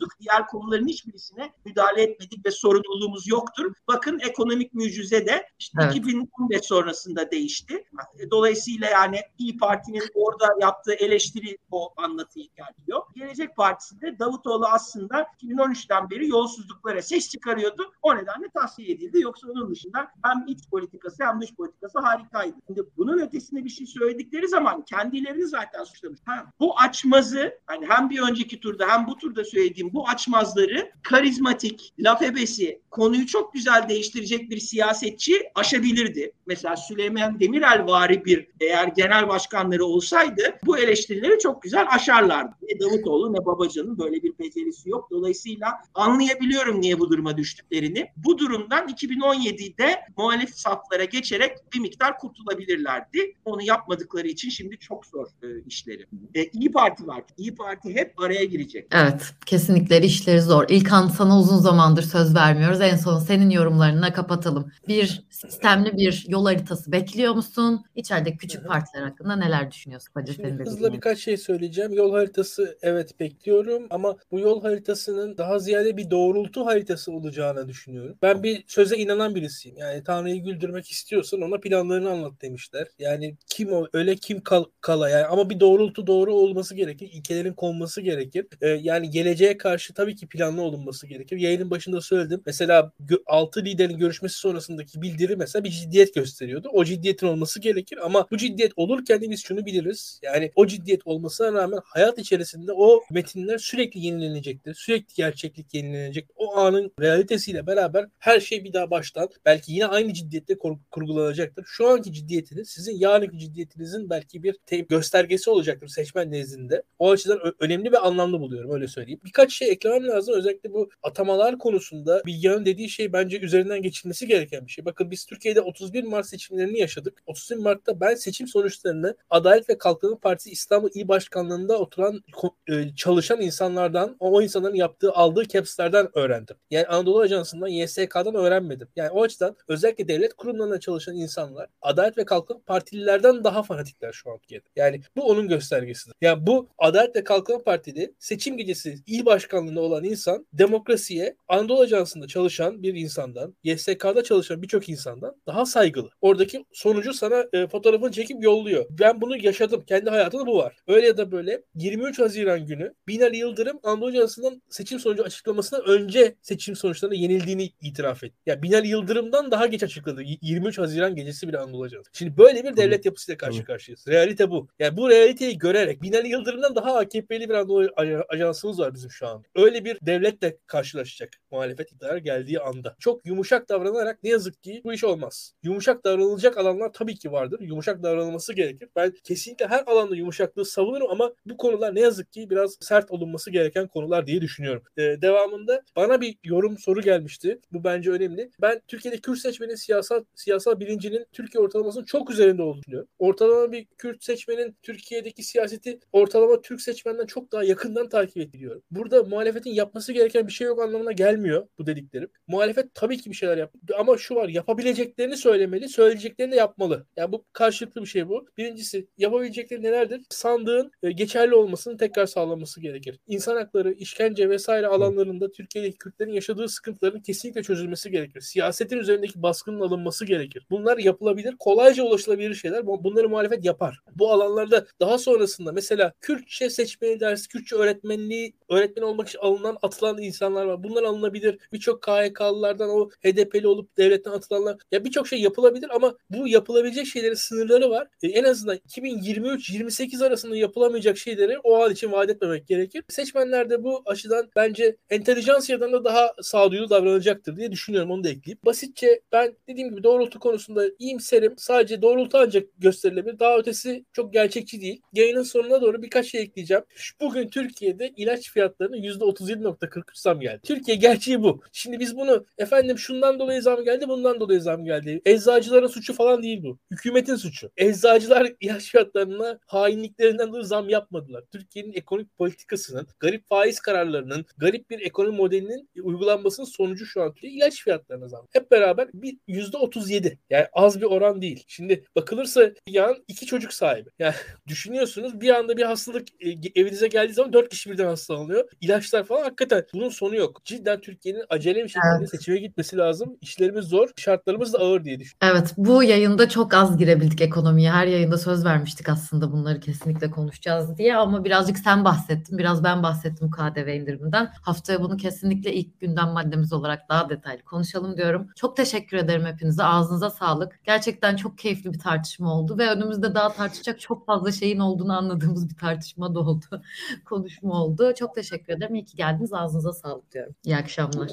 ilgileniyorduk. Diğer konuların hiçbirisine müdahale etmedik ve sorumluluğumuz yoktur. Bakın ekonomik mucize de işte evet. 2015 sonrasında değişti. Dolayısıyla yani İyi Parti'nin orada yaptığı eleştiri o anlatıyı geliyor. Gelecek Partisi de Davutoğlu aslında 2013'ten beri yolsuzluklara ses çıkarıyordu. O nedenle tahsiye edildi. Yoksa onun dışında hem iç politikası hem dış politikası harikaydı. Şimdi bunun ötesinde bir şey söyledikleri zaman kendilerini zaten suçlamış. Ha, bu açmazı hani hem bir önceki turda hem bu turda söylediğim bu açmazları karizmatik, laf ebesi, konuyu çok güzel değiştirecek bir siyasetçi aşabilirdi. Mesela Süleyman Demirel vari bir eğer genel başkanları olsaydı bu eleştirileri çok güzel aşarlardı. Ne Davutoğlu ne Babacan'ın böyle bir becerisi yok. Dolayısıyla anlayabiliyorum niye bu duruma düştüklerini. Bu durumdan 2017'de muhalif saflara geçerek bir miktar kurtulabilirlerdi. Onu yapmadıkları için şimdi çok zor e, işleri. E, İyi Parti var. İyi Parti hep araya girecek. Evet, kesinlikle işleri zor. İlkan sana uzun zamandır söz vermiyoruz. En son senin yorumlarına kapatalım. Bir sistemli bir yol haritası bekliyor musun? İçeride küçük partiler hakkında neler düşünüyorsun? Hadi Şimdi hızla birkaç şey söyleyeceğim. Yol haritası evet bekliyorum ama bu yol haritasının daha ziyade bir doğrultu haritası olacağını düşünüyorum. Ben bir söze inanan birisiyim. Yani Tanrı'yı güldürmek istiyorsan ona planlarını anlat demişler. Yani kim o öyle kim kal, kala yani ama bir doğrultu doğru olması gerekir. İlkelerin konması gerekir. Ee, yani geleceğe karşı tabii ki planlı olunması gerekir. Yayının başında söyledim. Mesela 6 liderin görüşmesi sonrasındaki bildiri mesela bir ciddiyet gösteriyordu. O ciddiyetin olması gerekir ama bu ciddiyet olurken biz şunu biliriz. Yani o ciddiyet olmasına rağmen hayat içerisinde o metinler sürekli yenilenecektir. Sürekli gerçeklik yenilenecek. O anın realitesiyle beraber her şey bir daha baştan belki yine aynı ciddiyette kur- kurgulanacaktır. Şu anki ciddiyetiniz sizin yarınki ciddiyetinizin belki bir te- göstergesi olacaktır seçmen nezdinde. O açıdan önemli ve anlamlı buluyorum öyle söyleyeyim. Birkaç şey eklemem lazım. Özellikle bu atamalar konusunda Bilgehan'ın dediği şey bence üzerinden geçilmesi gereken bir şey. Bakın biz Türkiye'de 31 Mart seçimlerini yaşadık. 31 Mart'ta ben seçim sonuçlarını Adalet ve Kalkınma Partisi İstanbul İl Başkanlığı'nda oturan e, çalışan insanlardan o insanların yaptığı aldığı caps'lerden öğrendim. Yani Anadolu Ajansı'ndan YSK'dan öğrenmedim. Yani o açıdan özellikle devlet kurumlarında çalışan insanlar Adalet ve Kalkınma Partililerden daha fanatikler şu an Türkiye'de. Yani bu onun göstergesidir. Yani bu Adalet ve Kalkınma Partili seçim gecesi il başkanlığında olan insan demokrasiye Anadolu Ajansı'nda çalışan bir insandan, YSK'da çalışan birçok insandan daha saygılı. Oradaki sonucu sana e, fotoğrafını çekip yolluyor. Ben bunu yaşadım. Kendi hayatımda bu var. Öyle ya da böyle 23 Haziran günü Binali Yıldırım Anadolu Ajansı'ndan seçim sonucu açıklamasına önce seçim sonuçlarına yenildiğini itiraf etti. Ya yani Binali Yıldırım'dan daha geç açıkladı. 23 Haziran gecesi bile Anadolu Ajansı. Şimdi böyle bir devlet yapısıyla karşı karşıyayız. Realite bu. Yani bu realiteyi görerek Binali Yıldırım'dan daha AKP'li bir Anadolu Ajansımız var bizim şu anda. Zaman. Öyle bir devletle karşılaşacak muhalefet iktidar geldiği anda. Çok yumuşak davranarak ne yazık ki bu iş olmaz. Yumuşak davranılacak alanlar tabii ki vardır. Yumuşak davranılması gerekir. Ben kesinlikle her alanda yumuşaklığı savunurum ama bu konular ne yazık ki biraz sert olunması gereken konular diye düşünüyorum. Ee, devamında bana bir yorum soru gelmişti. Bu bence önemli. Ben Türkiye'de Kürt seçmenin siyasal siyasal bilincinin Türkiye ortalamasının çok üzerinde olduğunu düşünüyorum. Ortalama bir Kürt seçmenin Türkiye'deki siyaseti ortalama Türk seçmenden çok daha yakından takip ediliyor. Burada muhalefetin yapması gereken bir şey yok anlamına gelmiyor bu dediklerim. Muhalefet tabii ki bir şeyler yap ama şu var yapabileceklerini söylemeli, söyleyeceklerini de yapmalı. Yani bu karşılıklı bir şey bu. Birincisi yapabilecekleri nelerdir? Sandığın e, geçerli olmasını tekrar sağlaması gerekir. İnsan hakları, işkence vesaire alanlarında Türkiye'deki Kürtlerin yaşadığı sıkıntıların kesinlikle çözülmesi gerekir. Siyasetin üzerindeki baskının alınması gerekir. Bunlar yapılabilir, kolayca ulaşılabilir şeyler. Bunları muhalefet yapar. Bu alanlarda daha sonrasında mesela Kürtçe seçmeni dersi, Kürtçe öğretmenliği, öğretmen olmak için alınan, atılan insanlar var. Bunlar alınabilir. Birçok KHK'lılardan o HDP'li olup devletten atılanlar. Ya birçok şey yapılabilir ama bu yapılabilecek şeylerin sınırları var. E, en azından 2023-28 arasında yapılamayacak şeyleri o an için vaat etmemek gerekir. Seçmenler de bu açıdan bence entelijansiyadan da daha sağduyulu davranacaktır diye düşünüyorum. Onu da ekleyip. Basitçe ben dediğim gibi doğrultu konusunda iyimserim. Sadece doğrultu ancak gösterilebilir. Daha ötesi çok gerçekçi değil. Yayının sonuna doğru birkaç şey ekleyeceğim. Bugün Türkiye'de ilaç fiyatlarına %37.43 zam geldi. Türkiye gerçeği bu. Şimdi biz bunu efendim şundan dolayı zam geldi, bundan dolayı zam geldi. Eczacıların suçu falan değil bu. Hükümetin suçu. Eczacılar ilaç fiyatlarına hainliklerinden dolayı zam yapmadılar. Türkiye'nin ekonomik politikasının, garip faiz kararlarının, garip bir ekonomi modelinin uygulanmasının sonucu şu an Türkiye ilaç fiyatlarına zam. Hep beraber bir %37. Yani az bir oran değil. Şimdi bakılırsa yan iki çocuk sahibi. Yani düşünüyorsunuz bir anda bir hastalık e, evinize geldiği zaman dört kişi birden hastalanıyor. İlaçlar falan hakikaten bunun sonu yok. Cidden Türkiye'nin acele bir şekilde evet. seçime gitmesi lazım. İşlerimiz zor, şartlarımız da ağır diye düşünüyorum. Evet bu yayında çok az girebildik ekonomiye. Her yayında söz vermiştik aslında bunları kesinlikle konuşacağız diye ama birazcık sen bahsettin, biraz ben bahsettim KDV indiriminden. Haftaya bunu kesinlikle ilk gündem maddemiz olarak daha detaylı konuşalım diyorum. Çok teşekkür ederim hepinize. Ağzınıza sağlık. Gerçekten çok keyifli bir tartışma oldu ve önümüzde daha tartışacak çok fazla şeyin olduğunu anladığımız bir tartışma da oldu. Konuşma oldu. Çok teşekkür ederim. İyi ki geldiniz. Ağzınıza sağlık diyorum. İyi akşamlar.